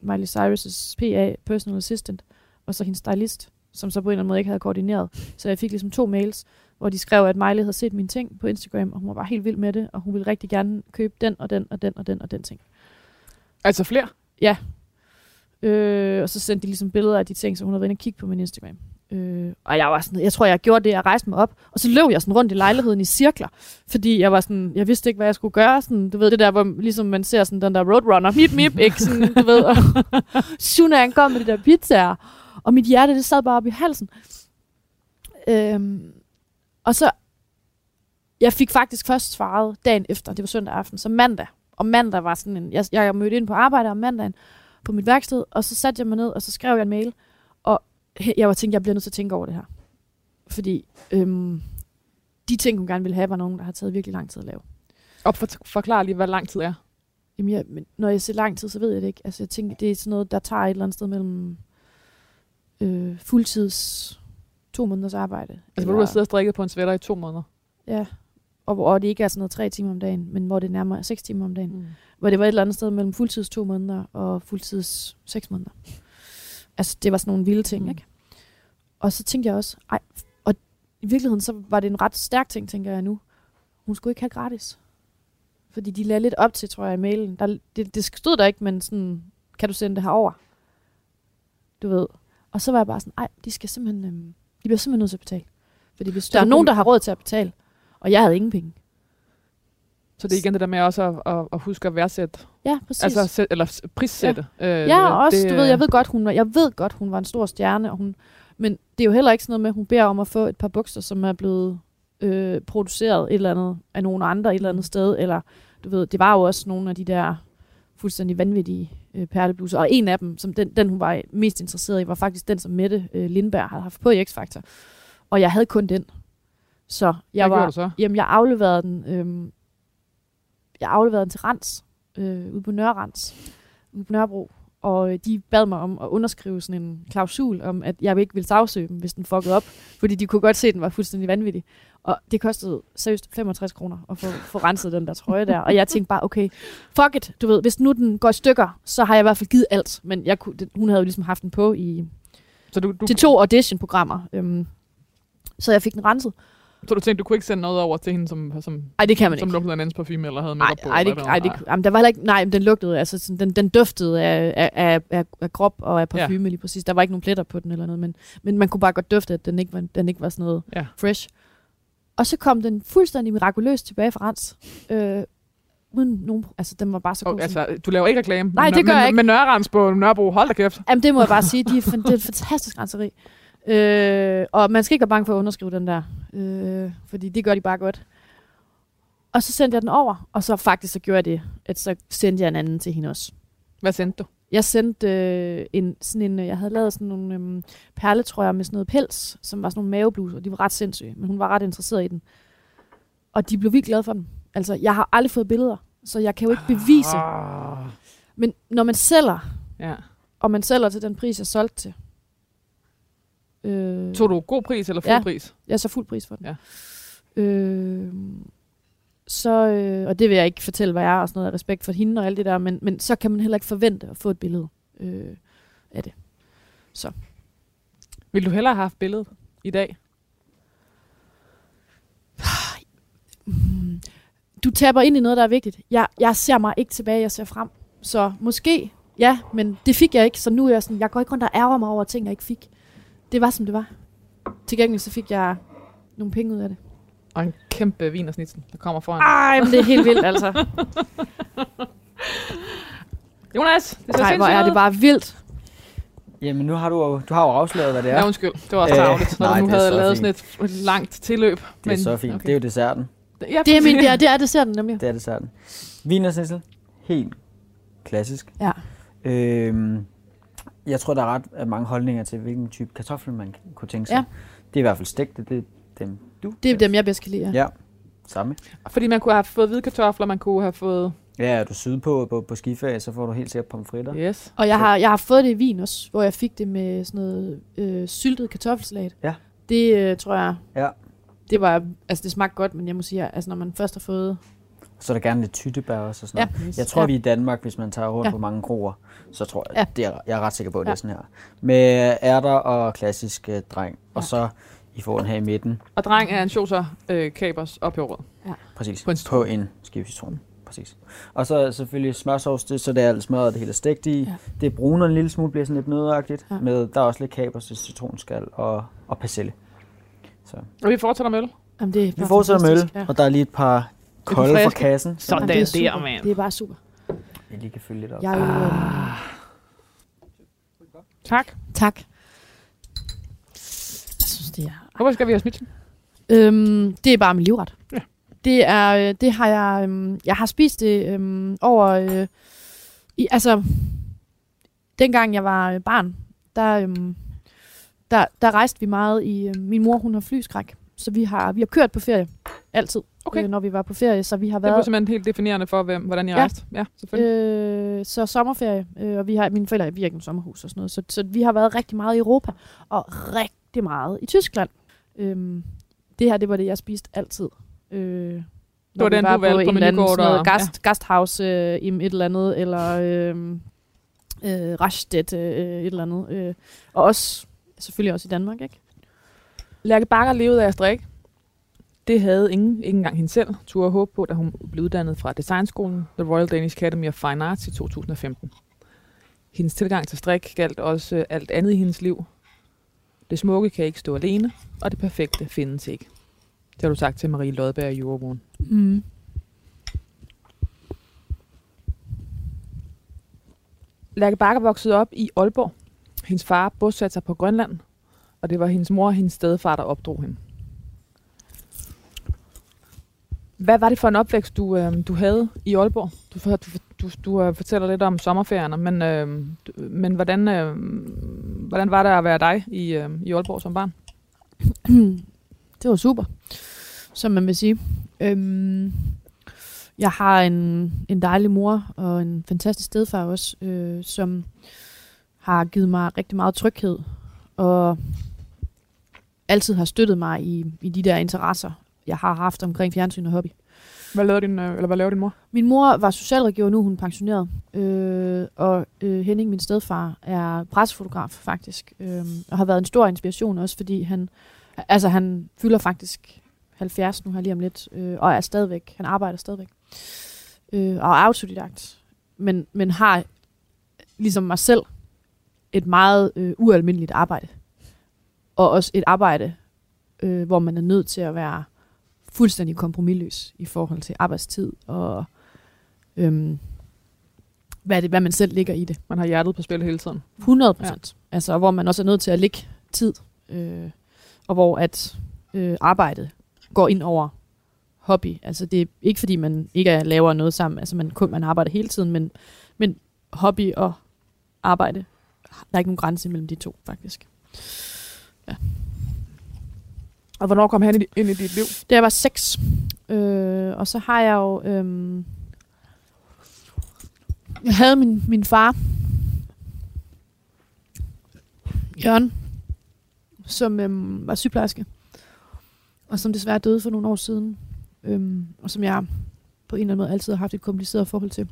Miley Cyrus' PA, personal assistant, og så hendes stylist, som så på en eller anden måde ikke havde koordineret. Så jeg fik ligesom to mails, hvor de skrev, at Miley havde set mine ting på Instagram, og hun var bare helt vild med det, og hun ville rigtig gerne købe den og den og den og den og den ting. Altså flere? Ja. Øh, og så sendte de ligesom billeder af de ting, som hun havde været inde og kigge på min Instagram. Øh, og jeg var sådan, jeg tror, jeg gjorde det, jeg rejste mig op, og så løb jeg sådan rundt i lejligheden i cirkler, fordi jeg var sådan, jeg vidste ikke, hvad jeg skulle gøre, sådan, du ved, det der, hvor ligesom man ser sådan den der roadrunner, mip, mip, ikke, sådan, du ved, og Suna, han kom med de der pizzaer, og mit hjerte, det sad bare op i halsen. Øhm, og så, jeg fik faktisk først svaret dagen efter, det var søndag aften, så mandag, og mandag var sådan en, jeg, jeg mødte ind på arbejde om mandagen, på mit værksted, og så satte jeg mig ned, og så skrev jeg en mail, og jeg var tænkt, jeg bliver nødt til at tænke over det her. Fordi øhm, de ting, hun gerne ville have, var nogen, der har taget virkelig lang tid at lave. Og for, forklar lige, hvad lang tid er. Jamen, jeg, men når jeg siger lang tid, så ved jeg det ikke. Altså, jeg tænker, det er sådan noget, der tager et eller andet sted mellem øh, fuldtids to måneders arbejde. Altså, hvor du har siddet og strikket på en sweater i to måneder. Ja, og hvor det ikke er sådan noget tre timer om dagen, men hvor det nærmere er seks timer om dagen. Mm. hvor det var et eller andet sted mellem fuldtids to måneder og fuldtids seks måneder. Altså, det var sådan nogle vilde ting, Mm. ikke? Og så tænkte jeg også, ej, og i virkeligheden, så var det en ret stærk ting, tænker jeg nu. Hun skulle ikke have gratis. Fordi de lagde lidt op til, tror jeg, i mailen. Der, det, det stod der ikke, men sådan, kan du sende det her over? Du ved. Og så var jeg bare sådan, ej, de skal simpelthen, øhm, de bliver simpelthen nødt til at betale. Fordi hvis der er nogen, der har råd til at betale, og jeg havde ingen penge. Så det er igen det der med også at, at, at huske at værdsætte, Ja, præcis. altså sæt, eller prissætte. Ja, øh, Ja, og også, det, du ved, jeg ved godt, hun var, jeg ved godt, hun var en stor stjerne, og hun, Men det er jo heller ikke sådan noget med, at hun beder om at få et par bukser, som er blevet øh, produceret et eller andet af nogen andre et eller andet sted, eller du ved, det var jo også nogle af de der fuldstændig vanvittige øh, perlebluser, og en af dem, som den, den hun var mest interesseret i, var faktisk den, som Mette øh, Lindberg havde haft på i X-Factor. Og jeg havde kun den. Så jeg Hvad var, du så? Jamen, jeg afleverede den, øhm, jeg afleverede den til Rens, øh, ude på Nørrens, ude på Nørrebro. Og øh, de bad mig om at underskrive sådan en klausul om, at jeg ikke ville sagsøge dem, hvis den fuckede op. Fordi de kunne godt se, at den var fuldstændig vanvittig. Og det kostede seriøst 65 kroner at få, få renset den der trøje der. Og jeg tænkte bare, okay, fuck it, du ved, hvis nu den går i stykker, så har jeg i hvert fald givet alt. Men jeg kunne, det, hun havde jo ligesom haft den på i, Så du, du, til to audition-programmer. Øhm, så jeg fik den renset. Så du tænkte, du kunne ikke sende noget over til hende, som, som, Ej, det kan man som ikke. lugtede af en andens parfume, eller havde makeup på? ej, det, ej, det, jamen, der var heller ikke, nej, men den lugtede, altså sådan, den, den duftede af, af, af, af, af krop og af parfume ja. lige præcis. Der var ikke nogen pletter på den eller noget, men, men man kunne bare godt dufte, at den ikke var, den ikke var sådan noget Ja. fresh. Og så kom den fuldstændig mirakuløst tilbage fra Rens. Øh, uden nogen, altså den var bare så god. Som- altså, du laver ikke reklame. Nej, det gør men, jeg ikke. Men Nørrens på Nørrebro, hold da kæft. Jamen, det må jeg bare sige. De er, det er et fantastisk renseri. Øh, og man skal ikke være bange for at underskrive den der. Øh, fordi det gør de bare godt. Og så sendte jeg den over. Og så faktisk så gjorde jeg det, at så sendte jeg en anden til hende også. Hvad sendte du? Jeg sendte øh, en, sådan en, øh, jeg havde lavet sådan nogle øhm, perletrøjer med sådan noget pels, som var sådan nogle mavebluser. De var ret sindssyge, men hun var ret interesseret i den. Og de blev vildt glade for den. Altså, jeg har aldrig fået billeder, så jeg kan jo ikke bevise. Ah, Men når man sælger, ja. og man sælger til den pris, jeg solgte til, øh, Tog du god pris eller fuld Ja. pris? jeg så fuld pris for den. Ja. Øh, så, øh, og det vil jeg ikke fortælle, hvad jeg er, og sådan noget af respekt for hende og alt det der, men, men så kan man heller ikke forvente at få et billede øh, af det. Vil du hellere have haft billedet i dag? Du taber ind i noget, der er vigtigt. Jeg, jeg ser mig ikke tilbage, jeg ser frem. Så måske, ja, men det fik jeg ikke, så nu er jeg sådan, jeg går ikke rundt og ærger mig over ting, jeg ikke fik. Det var, som det var. Til gengæld så fik jeg nogle penge ud af det. Og en kæmpe vinersnitsen, der kommer foran. Ej, men det er helt vildt, altså. Jonas, det ser Nej, hvor er det bare vildt. Jamen, nu har du, jo- du har jo afsløret, hvad det er. Ja, undskyld. Det var også Øh, tavligt, når nej, du nu er havde så lavet fint. sådan et, langt tilløb. det er så fint. Det er jo desserten. ja, Det er, min, det er, det er desserten nemlig. Det er desserten. Vinersnitsel. Helt klassisk. Ja. Øhm, jeg tror, der er ret øh, mange holdninger til, hvilken type kartoffel man kunne tænke sig. Ja. Det er i hvert fald stegte. Det er dem, du. Det er dem, jeg bedst kan lide. Ja. Ja, samme. Fordi man kunne have fået hvide kartofler, man kunne have fået... Ja, er du syde på, på, på skiferie, så får du helt sikkert pomfritter. Yes. Og jeg har, jeg har fået det i vin også, hvor jeg fik det med sådan noget øh, syltet kartoffelsalat. Ja. Det øh, tror jeg, Ja. det var, altså det smagte godt, men jeg må sige, altså når man først har fået... Så er der gerne lidt tyttebær også og sådan Ja. noget. Jeg tror, Ja. vi i Danmark, hvis man tager rundt Ja. på mange kroer, så tror jeg, Ja. det er, jeg er ret sikker på, at det Ja. er sådan her. Med ærter og klassisk øh, dreng. Og Ja. så I får den her i midten. Og dreng er en choser, øh, kapers og peberrød. Præcis. På en citron. på en skive citron. Præcis. Og så selvfølgelig smørsovs, det, så det er alt smøret, det hele er stegt i. Ja. Ja. Det bruner en lille smule, bliver sådan lidt nødagtigt. Ja. Ja. Med, der er også lidt kapers, citronskal og, og persille. Så. Og vi fortsætter med øl. Jamen, det er Vi fortsætter med øl, Ja. og der er lige et par kolde fra kassen. Sådan Jamen, det er der, super. mand. Det er bare super. Jeg lige kan fylde lidt op. Jeg øh, Tak. tak. Jeg synes, det er... Hvorfor skal vi have smidt? Øhm, det er bare min livret. Ja. Det er, øh, det har jeg, øhm, jeg har spist det øhm, over, øh, i, altså, dengang jeg var øh, barn, der, øhm, der, der rejste vi meget i, øh, min mor hun har flyskræk, så vi har, vi har kørt på ferie, altid, Okay. øh, når vi var på ferie, så vi har Det blev været, simpelthen helt definerende for, hvem, hvordan jeg Ja. rejste. Ja, selvfølgelig. øh, så sommerferie, øh, og vi har, mine forældre vi har ikke nogen sommerhus og sådan noget, så, så vi har været rigtig meget i Europa, og rigtig meget i Tyskland. Øhm, det her, det var det, jeg spiste altid. Øh, når var den, var du valgte på en eller anden menukort sådan noget og- gast, gasthouse øh, i et eller andet, eller øh, øh, Rastedt øh, et eller andet. Øh, og også, selvfølgelig også i Danmark, ikke? Lærke Bakker levede af at strikke. Det havde ingen, ikke engang hende selv, turde håbe på, da hun blev uddannet fra Designskolen, The Royal Danish Academy of Fine Arts i 2015. Hendes tilgang til strik galt også alt andet i hendes liv. Det smukke kan ikke stå alene, og det perfekte findes ikke. Det har du sagt til Marie Lodberg i Euroboen. Mm. Lærke Bakker voksede op i Aalborg. Hendes far bosatte sig på Grønland, og det var hendes mor og hendes stedfar, der opdrog hende. Hvad var det for en opvækst, du, øh, du havde i Aalborg? Du, du, du, du øh, fortæller lidt om sommerferierne, men, øh, men hvordan, øh, hvordan var det at være dig i, øh, i Aalborg som barn? det var super, som man vil sige. Øhm, jeg har en, en dejlig mor og en fantastisk stedfar også, øh, som har givet mig rigtig meget tryghed og altid har støttet mig i, i de der interesser, jeg har haft omkring fjernsyn og hobby. Hvad lavede din, øh, eller hvad lavede din mor? Min mor var socialrådgiver, nu er hun pensioneret. Øh, og øh, Henning, min stedfar, er pressefotograf faktisk. Øh, og har været en stor inspiration også, fordi han, altså han fylder faktisk 70 nu her lige om lidt, øh, og er stadigvæk, han arbejder stadigvæk. Øh, og er autodidakt. Men, men har, ligesom mig selv, et meget øh, ualmindeligt arbejde. Og også et arbejde, øh, hvor man er nødt til at være fuldstændig kompromilløs i forhold til arbejdstid og øhm, hvad, det, hvad man selv ligger i det. Man har hjertet på spil hele tiden. 100 procent. Ja. Altså, hvor man også er nødt til at lægge tid, øh, og hvor at øh, arbejdet går ind over hobby. Altså, det er ikke fordi, man ikke er, laver noget sammen. Altså, man, kun, man arbejder hele tiden, men, men hobby og arbejde, der er ikke nogen grænse mellem de to, faktisk. Og hvornår kom han ind i- ind i dit liv? Da jeg var seks. Øh, og så har jeg jo... Øh, jeg havde min, min far, Jørgen, som øh, var sygeplejerske, og som desværre døde for nogle år siden, øh, og som jeg på en eller anden måde altid har haft et kompliceret forhold til.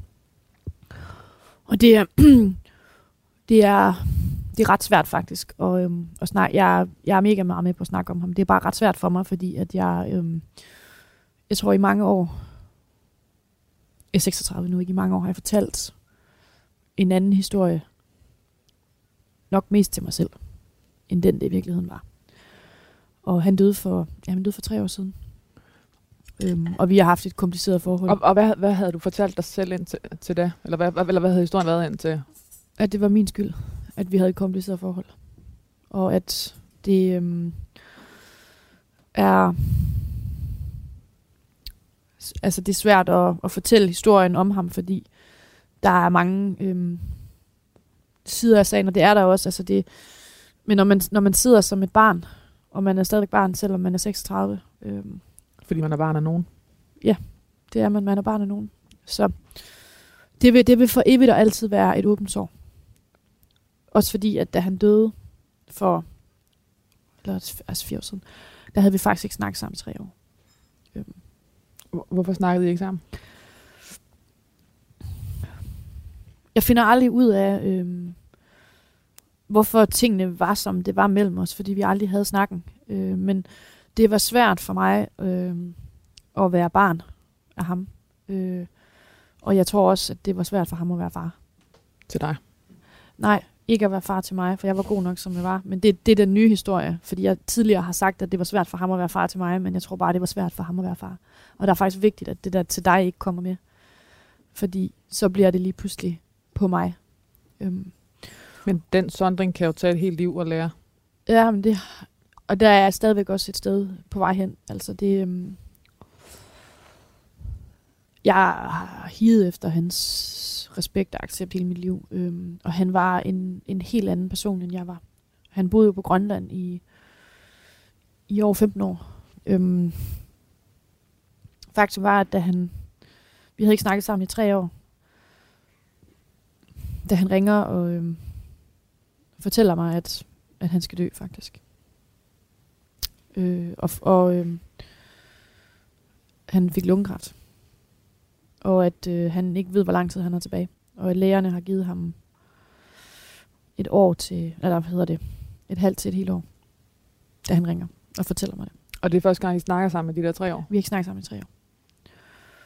Og det er, det er, det er ret svært faktisk at, øhm, at snakke. Jeg, jeg er mega meget med på at snakke om ham. Det er bare ret svært for mig, fordi at jeg, øhm, jeg tror i mange år, jeg er 36 nu, ikke i mange år har jeg fortalt en anden historie, nok mest til mig selv, end den det i virkeligheden var. Og han døde for, ja, han døde for tre år siden. Øhm, og vi har haft et kompliceret forhold. Og, og hvad, hvad havde du fortalt dig selv ind til, til det? Eller hvad, hvad- eller hvad havde historien været ind til? at det var min skyld, at vi havde et kompliceret forhold. Og at det øhm, er... Altså, det er svært at, at fortælle historien om ham, fordi der er mange øhm, sider af sagen, og det er der også. Altså det, men når man, når man sidder som et barn, og man er stadigvæk barn, selvom man er 36, øhm, Fordi man er barn af nogen. det er man, man er barn af nogen. Så det vil, det vil for evigt og altid være et åbent sår. Også fordi, at da han døde for eller, altså fire år siden, der havde vi faktisk ikke snakket sammen i tre år. Hvor- Hvorfor snakkede I ikke sammen? Jeg finder aldrig ud af, øhm, hvorfor tingene var, som det var mellem os, fordi vi aldrig havde snakken. Øh, men det var svært for mig øh, at være barn af ham. Øh, og jeg tror også, at det var svært for ham at være far. Til dig? Nej, ikke at være far til mig, for jeg var god nok, som jeg var. Men det, det er den nye historie, fordi jeg tidligere har sagt, at det var svært for ham at være far til mig, men jeg tror bare, det var svært for ham at være far. Og det er faktisk vigtigt, at det der til dig ikke kommer med. Fordi så bliver det lige pludselig på mig. Øhm, Men den sondring kan jo tage et helt liv at lære. ja, men det, og der er jeg stadigvæk også et sted på vej hen. Altså det, øhm, jeg har higet efter hans respekt og accept hele mit liv. Øhm, og han var en, en helt anden person, end jeg var. Han boede jo på Grønland i, i over 15 år. Øhm, faktum var, at da han... Vi havde ikke snakket sammen i tre år. Da han ringer og øhm, fortæller mig, at, at han skal dø, faktisk. Øh, og og øhm, han fik lungekræft. Og at øh, han ikke ved, hvor lang tid han er tilbage. Og at lægerne har givet ham et år til, eller hvad hedder det, et halvt til et helt år, da han ringer og fortæller mig det. Og det er første gang, I snakker sammen med de der tre år. Vi har ikke snakket sammen i tre år.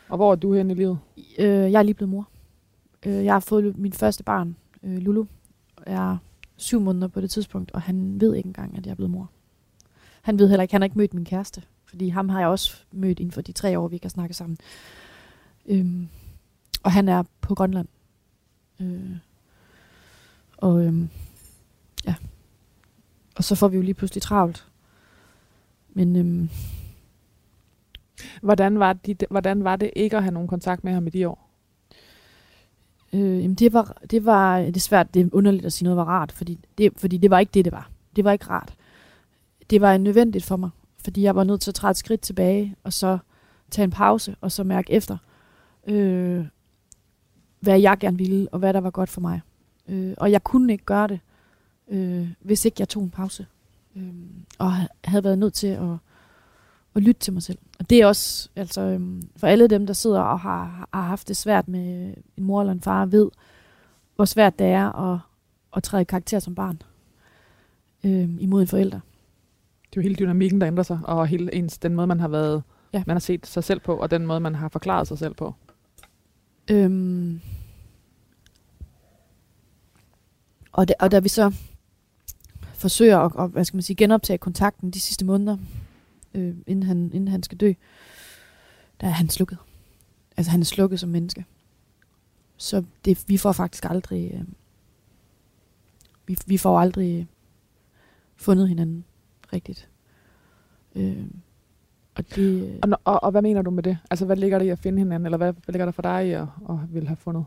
Og hvor er du henne i livet? Øh, jeg er lige blevet mor. Øh, jeg har fået mit første barn, øh, Lulu, er syv måneder på det tidspunkt, og han ved ikke engang, at jeg er blevet mor. Han ved heller ikke, han har ikke mødt min kæreste, fordi ham har jeg også mødt inden for de tre år, vi ikke har snakket sammen. Øhm, og han er på Grønland. Øh, og øhm, ja. Og så får vi jo lige pludselig travlt. Men øhm, Hvordan var, de, hvordan var det ikke at have nogen kontakt med ham i de år? øh, jamen det var, det var det er svært, det er underligt at sige noget var rart, fordi det, fordi det var ikke det, det var. Det var ikke rart. Det var nødvendigt for mig, fordi jeg var nødt til at træde et skridt tilbage, og så tage en pause, og så mærke efter, øh, hvad jeg gerne ville, og hvad der var godt for mig. Øh, og jeg kunne ikke gøre det, øh, hvis ikke jeg tog en pause. Øh, og ha- havde været nødt til at, at lytte til mig selv. Og det er også, altså øh, for alle dem, der sidder og har, har haft det svært med en mor eller en far, ved, hvor svært det er at, at træde i karakter som barn øh, imod en forælder. Det er jo hele dynamikken, der ændrer sig, og hele ens, den måde, man har været, ja. man har set sig selv på, og den måde, man har forklaret sig selv på. Øhm, og, da, og da vi så forsøger at, at hvad skal man sige, genoptage kontakten de sidste måneder, øh, inden, han, inden han skal dø, der er han slukket. Altså han er slukket som menneske. Så det, vi får faktisk aldrig, øh, vi, vi får aldrig øh, fundet hinanden rigtigt. Øh, og det, Og, når- og, og hvad mener du med det? Altså, hvad ligger der i at finde hinanden, eller hvad, hvad ligger der for dig i at, at ville have fundet?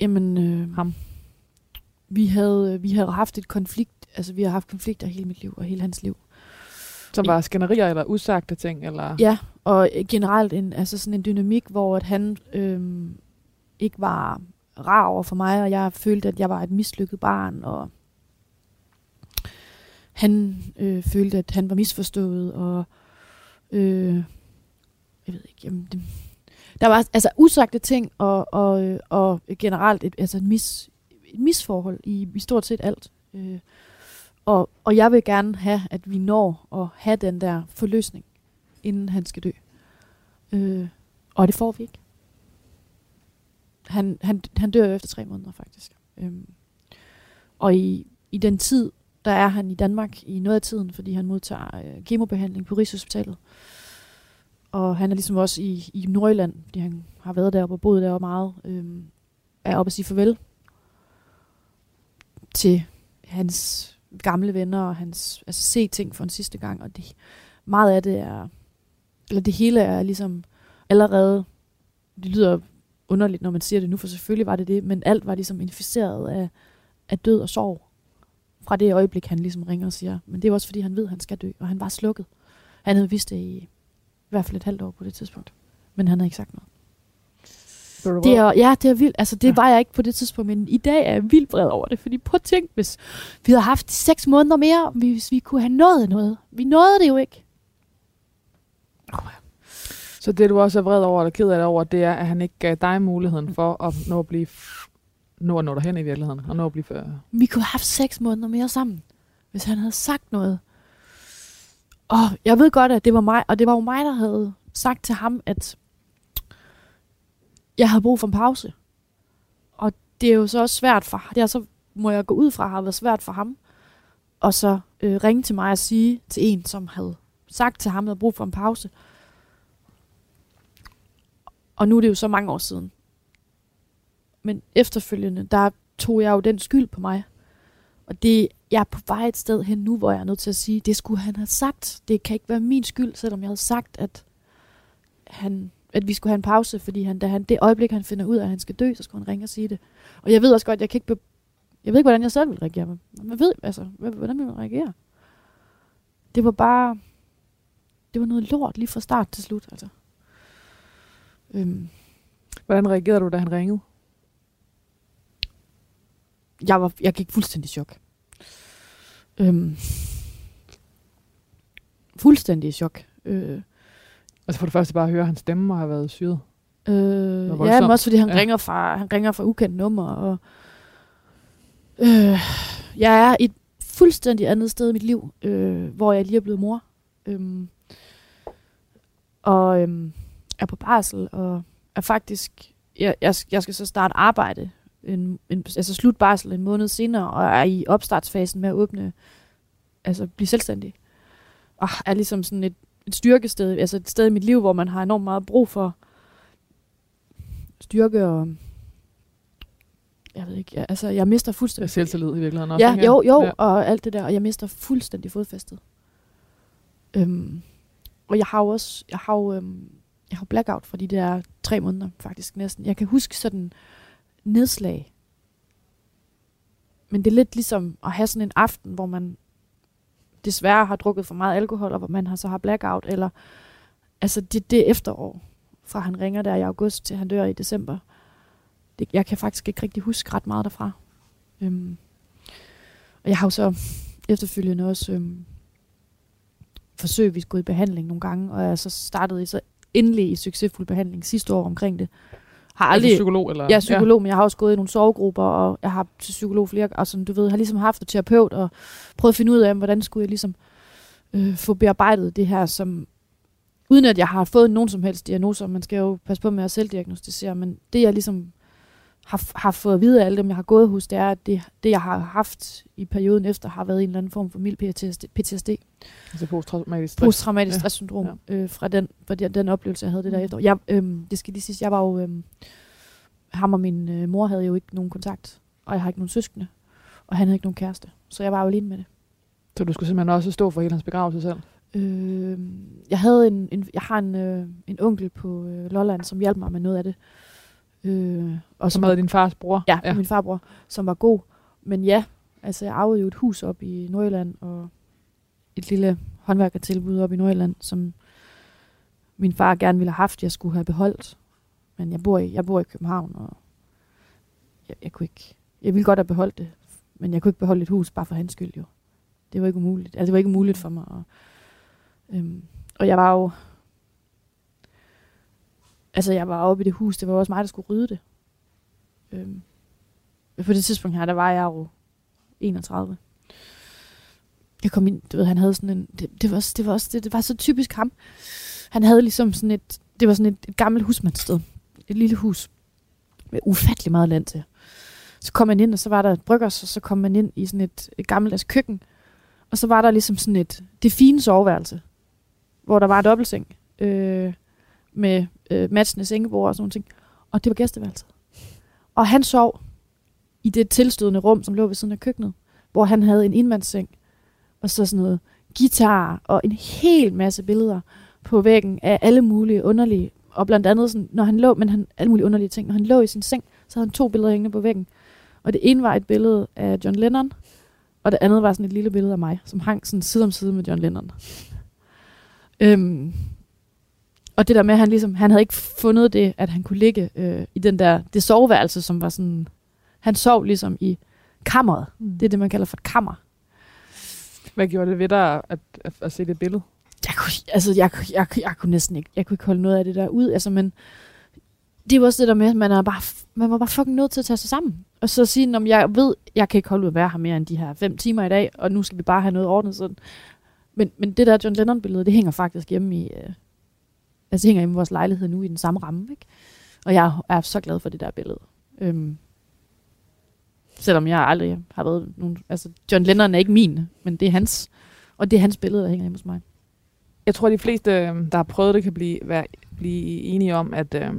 Jamen, øh, Ham. Vi havde, vi havde haft et konflikt, altså vi har haft konflikter hele mit liv og hele hans liv. Som var skænderier eller usagte ting, eller... Ja, og generelt en, altså sådan en dynamik, hvor at han øh, ikke var rar over for mig, og jeg følte, at jeg var et mislykket barn, og han øh, følte, at han var misforstået, og øh, jeg ved ikke, jamen, det, der var altså usagte ting, og, og, øh, og generelt et, altså et, mis, et misforhold i, i stort set alt. Øh, og, og jeg vil gerne have, at vi når at have den der forløsning, inden han skal dø. Øh, og det får vi ikke. Han, han, han dør jo efter tre måneder, faktisk. Øhm, og i, i den tid, der er han i Danmark i noget af tiden, fordi han modtager øh, kemobehandling på Rigshospitalet. Og han er ligesom også i, i Nordjylland, fordi han har været deroppe og boet deroppe meget, øh, er oppe at sige farvel til hans gamle venner og hans, altså se ting for en sidste gang. Og det, meget af det er, eller det hele er ligesom allerede, det lyder underligt, når man siger det nu, for selvfølgelig var det det, men alt var ligesom inficeret af, af død og sorg. Fra det øjeblik, han ligesom ringer og siger, men det er også fordi, han ved, at han skal dø, og han var slukket. Han havde vidst det i, i hvert fald et halvt år på det tidspunkt. Men han havde ikke sagt noget. Det er, ja, det er vildt. Altså, det Ja. ja. var jeg ikke på det tidspunkt, men i dag er jeg vildt vred over det. Fordi prøv at tænke, hvis vi havde haft seks måneder mere, hvis vi kunne have nået noget. Vi nåede det jo ikke. Så det, du også er vred over, eller ked af det over, det er, at han ikke gav dig muligheden for at nå at blive... Nå at nå derhen i virkeligheden, og nå at blive før. Vi kunne have haft seks måneder mere sammen, hvis han havde sagt noget. Og jeg ved godt, at det var mig, og det var jo mig, der havde sagt til ham, at jeg havde brug for en pause. Og det er jo så også svært for det er så må jeg gå ud fra, har været svært for ham. Og så øh, ringe til mig og sige til en, som havde sagt til ham, at jeg havde brug for en pause. Og nu er det jo så mange år siden. Men efterfølgende, der tog jeg jo den skyld på mig. Og det, jeg er på vej et sted hen nu, hvor jeg er nødt til at sige, det skulle han have sagt. Det kan ikke være min skyld, selvom jeg havde sagt, at, han, at vi skulle have en pause, fordi han, da han, det øjeblik, han finder ud af, at han skal dø, så skulle han ringe og sige det. Og jeg ved også godt, jeg kan ikke... Be- jeg ved ikke, hvordan jeg selv vil reagere. Men jeg ved, altså, hvordan vil man reagere? Det var bare... Det var noget lort lige fra start til slut, altså. Øhm, Hvordan reagerede du, da han ringede? Jeg, var, jeg gik fuldstændig i chok. Øhm, fuldstændig i chok. Øh, Altså for det første bare at høre hans stemme og have været syret. øh, ja, men også fordi han, Ja. ringer fra, han ringer fra ukendt nummer. Og, øh, jeg er et fuldstændig andet sted i mit liv, øh, hvor jeg lige er blevet mor. Øhm, og øhm, er på barsel, og er faktisk... Jeg, jeg, jeg skal så starte arbejde, en, en, altså slut barsel en måned senere, og er i opstartsfasen med at åbne, altså blive selvstændig. Og er ligesom sådan et, et styrkested, altså et sted i mit liv, hvor man har enormt meget brug for styrke og jeg ved ikke, jeg, altså jeg mister fuldstændig... Selvtillid i virkeligheden også. Ja, ikke? jo, jo, Ja. ja. og alt det der, og jeg mister fuldstændig fodfæstet. Øhm, og jeg har jo også, jeg har jo, øhm, jeg har blackout for de der tre måneder, faktisk næsten. Jeg kan huske sådan nedslag. Men det er lidt ligesom at have sådan en aften, hvor man desværre har drukket for meget alkohol, og hvor man har så har blackout, eller altså det, det efterår, fra han ringer der i august til han dør i december. Det, jeg kan faktisk ikke rigtig huske ret meget derfra. Øhm, og jeg har jo så efterfølgende også øhm, forsøgt, vi skulle i behandling nogle gange, og jeg så startede i så endelig i succesfuld behandling sidste år omkring det. Har aldrig, Altså psykolog, eller? jeg er psykolog, ja. men jeg har også gået i nogle sovegrupper, og jeg har til psykolog flere, og sådan, du ved, har ligesom haft et terapeut, og prøvet at finde ud af, hvordan skulle jeg ligesom øh, få bearbejdet det her, som uden at jeg har fået nogen som helst diagnoser, man skal jo passe på med at selvdiagnostisere, men det jeg ligesom har, har fået at vide af alle dem, jeg har gået hos, det er, at det, det jeg har haft i perioden efter, har været en eller anden form for mild PTSD, PTSD Altså posttraumatisk stress. posttraumatisk Ja. stresssyndrom, ja. øh, fra, den, fra den, den oplevelse, jeg havde det der efter. Jeg, øhm, det skal lige sige, jeg var jo, øhm, ham og min øh, mor havde jo ikke nogen kontakt, og jeg har ikke nogen søskende, og han havde ikke nogen kæreste, så jeg var jo alene med det. Så du skulle simpelthen også stå for hele hans begravelse selv? Øh, jeg havde en, en jeg har en, øh, en onkel på øh, Lolland, som hjalp mig med noget af det. Øh, Og som havde din fars bror? Ja, ja, min farbror, som var god. Men ja, altså jeg arvede jo et hus op i Nordjylland, og et lille håndværkertilbud op i Nordjylland, som min far gerne ville have haft, jeg skulle have beholdt. Men jeg bor i, jeg bor i København, og jeg, jeg kunne ikke, jeg ville godt have beholdt det, men jeg kunne ikke beholde et hus bare for hans skyld jo. Det var ikke umuligt. Altså det var ikke umuligt for mig. Og, øhm, og jeg var jo, altså jeg var oppe i det hus, det var også mig, der skulle rydde det. Øhm, på det tidspunkt her, der var jeg jo 31. Jeg kom ind, du ved, han havde sådan en, det, det var også, det var også, det, det var så typisk ham. Han havde ligesom sådan et, det var sådan et, et gammelt husmandssted. Et lille hus. Med ufattelig meget land til. Så kom man ind, og så var der et bryggers, og så kom man ind i sådan et, et gammeldags køkken. Og så var der ligesom sådan et, det fine soveværelse, hvor der var et dobbeltseng, øh, med øh, matchende sengebord og sådan noget. Og det var gæsteværelset. Og han sov i det tilstødende rum, som lå ved siden af køkkenet, hvor han havde en indmandsseng, og så sådan noget guitar og en hel masse billeder på væggen af alle mulige underlige, og blandt andet sådan, når han lå, men han, alle mulige underlige ting, når han lå i sin seng, så havde han to billeder hængende på væggen. Og det ene var et billede af John Lennon, og det andet var sådan et lille billede af mig, som hang sådan side om side med John Lennon. Øhm, og det der med, at han ligesom, han havde ikke fundet det, at han kunne ligge øh, i den der, det soveværelse, som var sådan, han sov ligesom i kammeret. Mm. Det er det, man kalder for et kammer. Hvad gjorde det ved dig at, at, at se det billede? Jeg kunne, altså, jeg, jeg, jeg, jeg kunne næsten ikke, jeg kunne ikke holde noget af det der ud. Altså, men det var også det der med, at man, er bare, man var bare fucking nødt til at tage sig sammen. Og så sige, om jeg ved, jeg kan ikke holde ud at være her mere end de her fem timer i dag, og nu skal vi bare have noget ordnet sådan. Men, men det der John Lennon-billede, det hænger faktisk hjemme i, øh, altså det hænger i vores lejlighed nu i den samme ramme, ikke? Og jeg er så glad for det der billede. Øhm, selvom jeg aldrig har været nogen, altså John Lennon er ikke min, men det er hans. Og det er hans billede, der hænger hjemme hos mig. Jeg tror, de fleste, øhm, der har prøvet det, kan blive, være, blive enige om, at øh,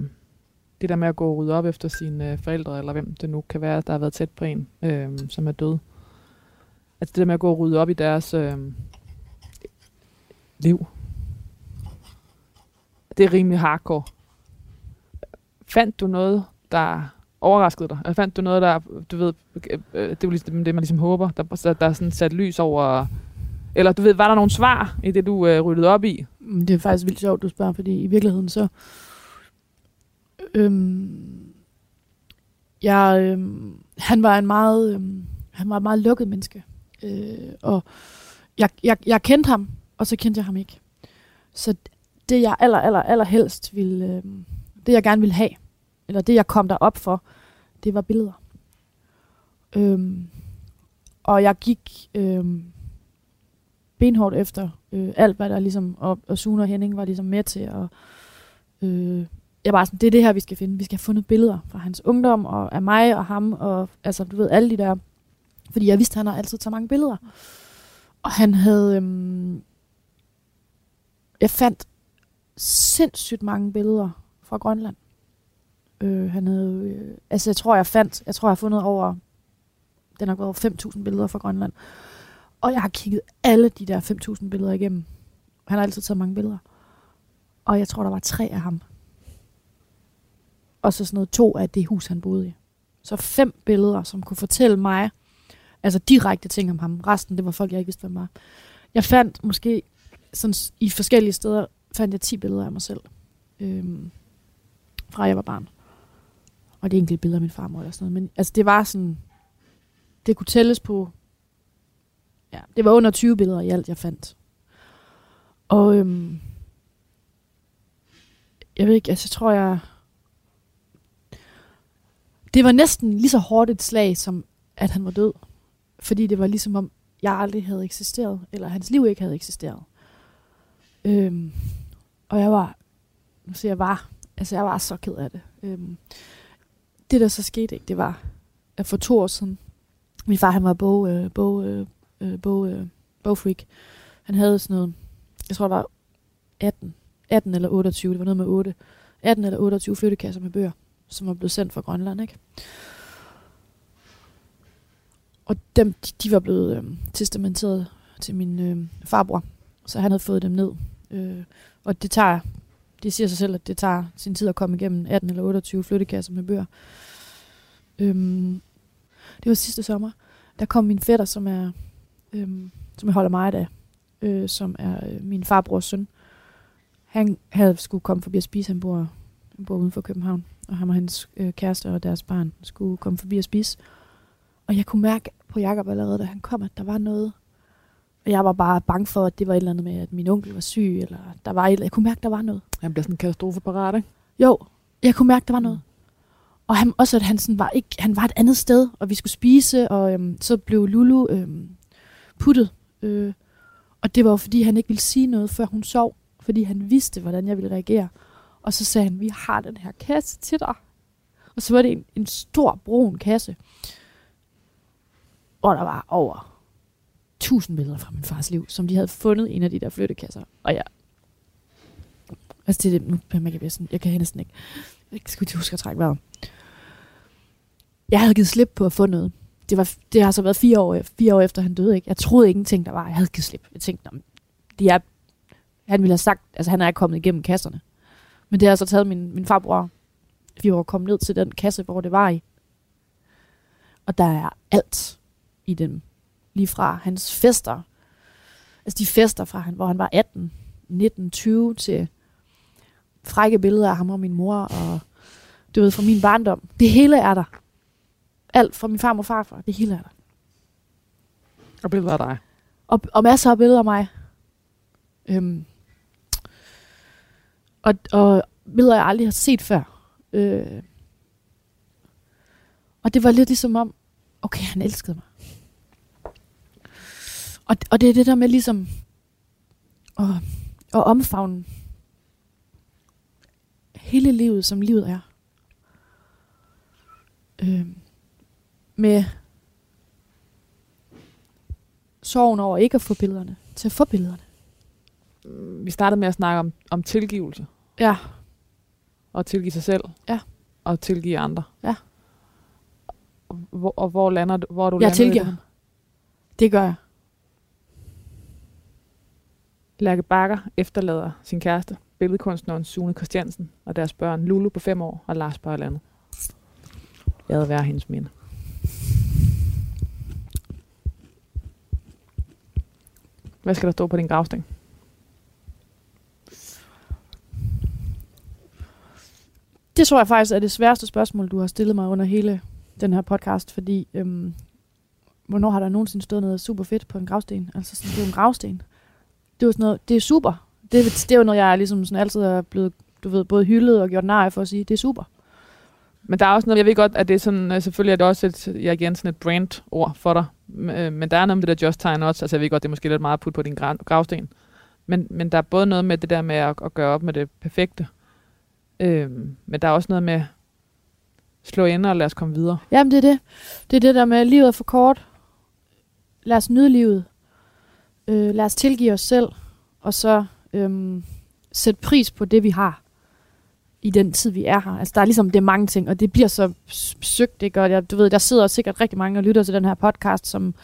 det der med at gå og rydde op efter sine øh, forældre, eller hvem det nu kan være, der har været tæt på en, øh, som er død. Altså det der med at gå og rydde op i deres øh, liv. Det er rimelig hardcore. Fandt du noget, der overraskede dig? Eller fandt du noget, der, du ved, øh, øh, det er jo ligesom det, man ligesom håber, der, der, der er sådan sat lys over... Eller du ved, var der nogle svar i det, du øh, ryddede op i? Mm, det er faktisk vildt sjovt, du spørger, fordi i virkeligheden så... Øhm, jeg, øhm, han var en meget, øhm, han var et meget lukket menneske. Øh, og jeg, jeg, jeg kendte ham, og så kendte jeg ham ikke. Så det jeg aller, aller, aller helst ville, øh, det jeg gerne ville have, eller det jeg kom der op for, det var billeder. Øhm, og jeg gik øhm, benhårdt efter øh, alt, hvad der ligesom, og, og Sune og Henning var ligesom med til, og øh, jeg var sådan, det er det her, vi skal finde. Vi skal have fundet billeder fra hans ungdom, og af mig og ham, og altså, du ved, alle de der, fordi jeg vidste, at han har altid taget mange billeder. Og han havde, øhm, jeg fandt sindssygt mange billeder fra Grønland. Øh, han havde, øh, altså jeg tror, jeg fandt, jeg tror, jeg har fundet over, den har gået over 5.000 billeder fra Grønland. Og jeg har kigget alle de der 5.000 billeder igennem. Han har altid taget mange billeder. Og jeg tror, der var tre af ham. Og så sådan noget to af det hus, han boede i. Så fem billeder, som kunne fortælle mig, altså direkte ting om ham. Resten, det var folk, jeg ikke vidste, hvem var. Jeg fandt måske sådan, i forskellige steder, fandt jeg 10 billeder af mig selv. Øhm, fra jeg var barn. Og det er enkelte billeder af min farmor eller sådan noget. Men altså, det var sådan, det kunne tælles på, ja, det var under 20 billeder i alt, jeg fandt. Og øhm, jeg ved ikke, altså jeg tror jeg, det var næsten lige så hårdt et slag, som at han var død. Fordi det var ligesom om, jeg aldrig havde eksisteret, eller hans liv ikke havde eksisteret. Øhm, og jeg var, nu siger jeg var, altså jeg var så ked af det. Øhm, det der så skete ikke, det var, at for to år siden, min far han var bog, øh, bog, øh, øh bog, øh, bogfreak. Han havde sådan noget, jeg tror det var 18, 18 eller 28, det var noget med 8, 18 eller 28 flyttekasser med bøger, som var blevet sendt fra Grønland, ikke? Og dem, de, de var blevet øh, testamenteret til min øh, farbror, så han havde fået dem ned. Øh, og det tager, det siger sig selv, at det tager sin tid at komme igennem 18 eller 28 flyttekasser med bøger. Øhm, det var sidste sommer. Der kom min fætter, som er, øhm, som jeg holder meget af, øh, som er øh, min farbrors søn. Han havde skulle komme forbi at spise. Han bor, han bor uden for København. Og han og hans øh, kæreste og deres barn skulle komme forbi at spise. Og jeg kunne mærke på Jacob allerede, da han kom, at der var noget. Og jeg var bare bange for, at det var et eller andet med, at min onkel var syg, eller der var et, jeg kunne mærke, der var noget. Han bliver sådan en katastrofeparat, ikke? Jo, jeg kunne mærke, der var noget. Og han, også at han, sådan var ikke, han var et andet sted, og vi skulle spise, og øhm, så blev Lulu øhm, puttet. Øh, og det var jo, fordi han ikke ville sige noget, før hun sov, fordi han vidste, hvordan jeg ville reagere. Og så sagde han, vi har den her kasse til dig. Og så var det en, en stor brun kasse. Og der var over tusind billeder fra min fars liv, som de havde fundet i en af de der flyttekasser. Og jeg... Altså, det er det, nu man kan sådan, jeg kan næsten ikke. Jeg skal ikke huske at trække vejret. Jeg havde givet slip på at få noget. Det, var, det har så været fire år, fire år efter han døde. Ikke? Jeg troede ingenting, der var. Jeg havde givet slip. Jeg tænkte, de er, han ville have sagt, altså han er kommet igennem kasserne. Men det har så taget min, min farbror vi var kommet ned til den kasse, hvor det var i. Og der er alt i dem. Lige fra hans fester. Altså de fester fra, han, hvor han var 18, 19, 20 til frække billeder af ham og min mor, og du ved, fra min barndom. Det hele er der. Alt fra min far og farfar, det hele er der. Og billeder af dig. Og, og masser af billeder af mig. Øhm. Og, og billeder, jeg aldrig har set før. Øh. Og det var lidt ligesom om, okay, han elskede mig. Og, og det er det der med ligesom at, at omfavne hele livet, som livet er. Øh, med sorgen over ikke at få billederne, til at få billederne. Vi startede med at snakke om, om tilgivelse. Ja. Og tilgive sig selv. Ja. Og tilgive andre. Ja. Hvor, og hvor lander du? Hvor er du Jeg tilgiver det? Det gør jeg. Lærke Bakker efterlader sin kæreste, billedkunstneren Sune Christiansen, og deres børn Lulu på fem år og Lars på halvandet. Jeg havde været hendes minde. Hvad skal der stå på din gravsten? Det tror jeg faktisk er det sværeste spørgsmål, du har stillet mig under hele den her podcast, fordi øhm, hvornår har der nogensinde stået noget super fedt på en gravsten? Altså sådan, det er en gravsten. Det jo sådan noget, det er super. Det, det er jo noget, jeg ligesom sådan altid er blevet, du ved, både hyldet og gjort nar for at sige, det er super. Men der er også noget, jeg ved godt, at det er sådan, øh, selvfølgelig er det også et, ja, igen sådan et brand-ord for dig, øh, men der er noget med det der just time også, altså jeg ved godt, det er måske lidt meget put på din gra- gravsten, men, men der er både noget med det der med at, at gøre op med det perfekte, øhm, men der er også noget med slå ind og lad os komme videre. Jamen, det er det. Det er det der med, at livet er for kort. Lad os nyde livet. Øh, lad os tilgive os selv. Og så øh, sætte pris på det, vi har. i den tid, vi er her. Altså, der er ligesom, det er mange ting, og det bliver så søgt, ikke? Og jeg, du ved, der sidder sikkert rigtig mange og lytter til den her podcast, som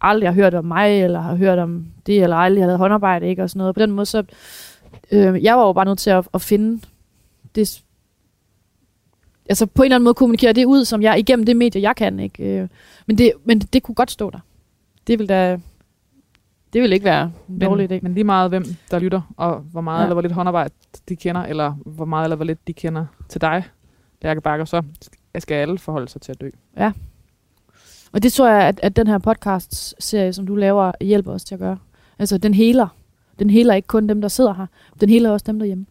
aldrig har hørt om mig, eller har hørt om det, eller aldrig har lavet håndarbejde, ikke? Og sådan noget. På den måde, så... Øh, jeg var jo bare nødt til at, at finde det... Altså på en eller anden måde kommunikere det ud, som jeg igennem det medie, jeg kan, ikke? Øh, men, det, men det kunne godt stå der. Det vil da... Det vil ikke være en dårlig idé. men lige meget hvem, der lytter, og hvor meget Ja. ja. eller hvor lidt håndarbejde de kender, eller hvor meget eller hvor lidt de kender til dig, Lærke Bakker, så skal alle forholde sig til at dø. Og det tror jeg, at, at den her podcast-serie, som du laver, hjælper os til at gøre. Altså, den heler. Den heler ikke kun dem, der sidder her. Den heler også dem derhjemme.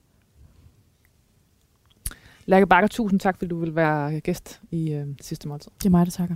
Lærke Bakker, tusind tak, fordi du vil være gæst i øh, sidste måltid. Det er mig, der takker.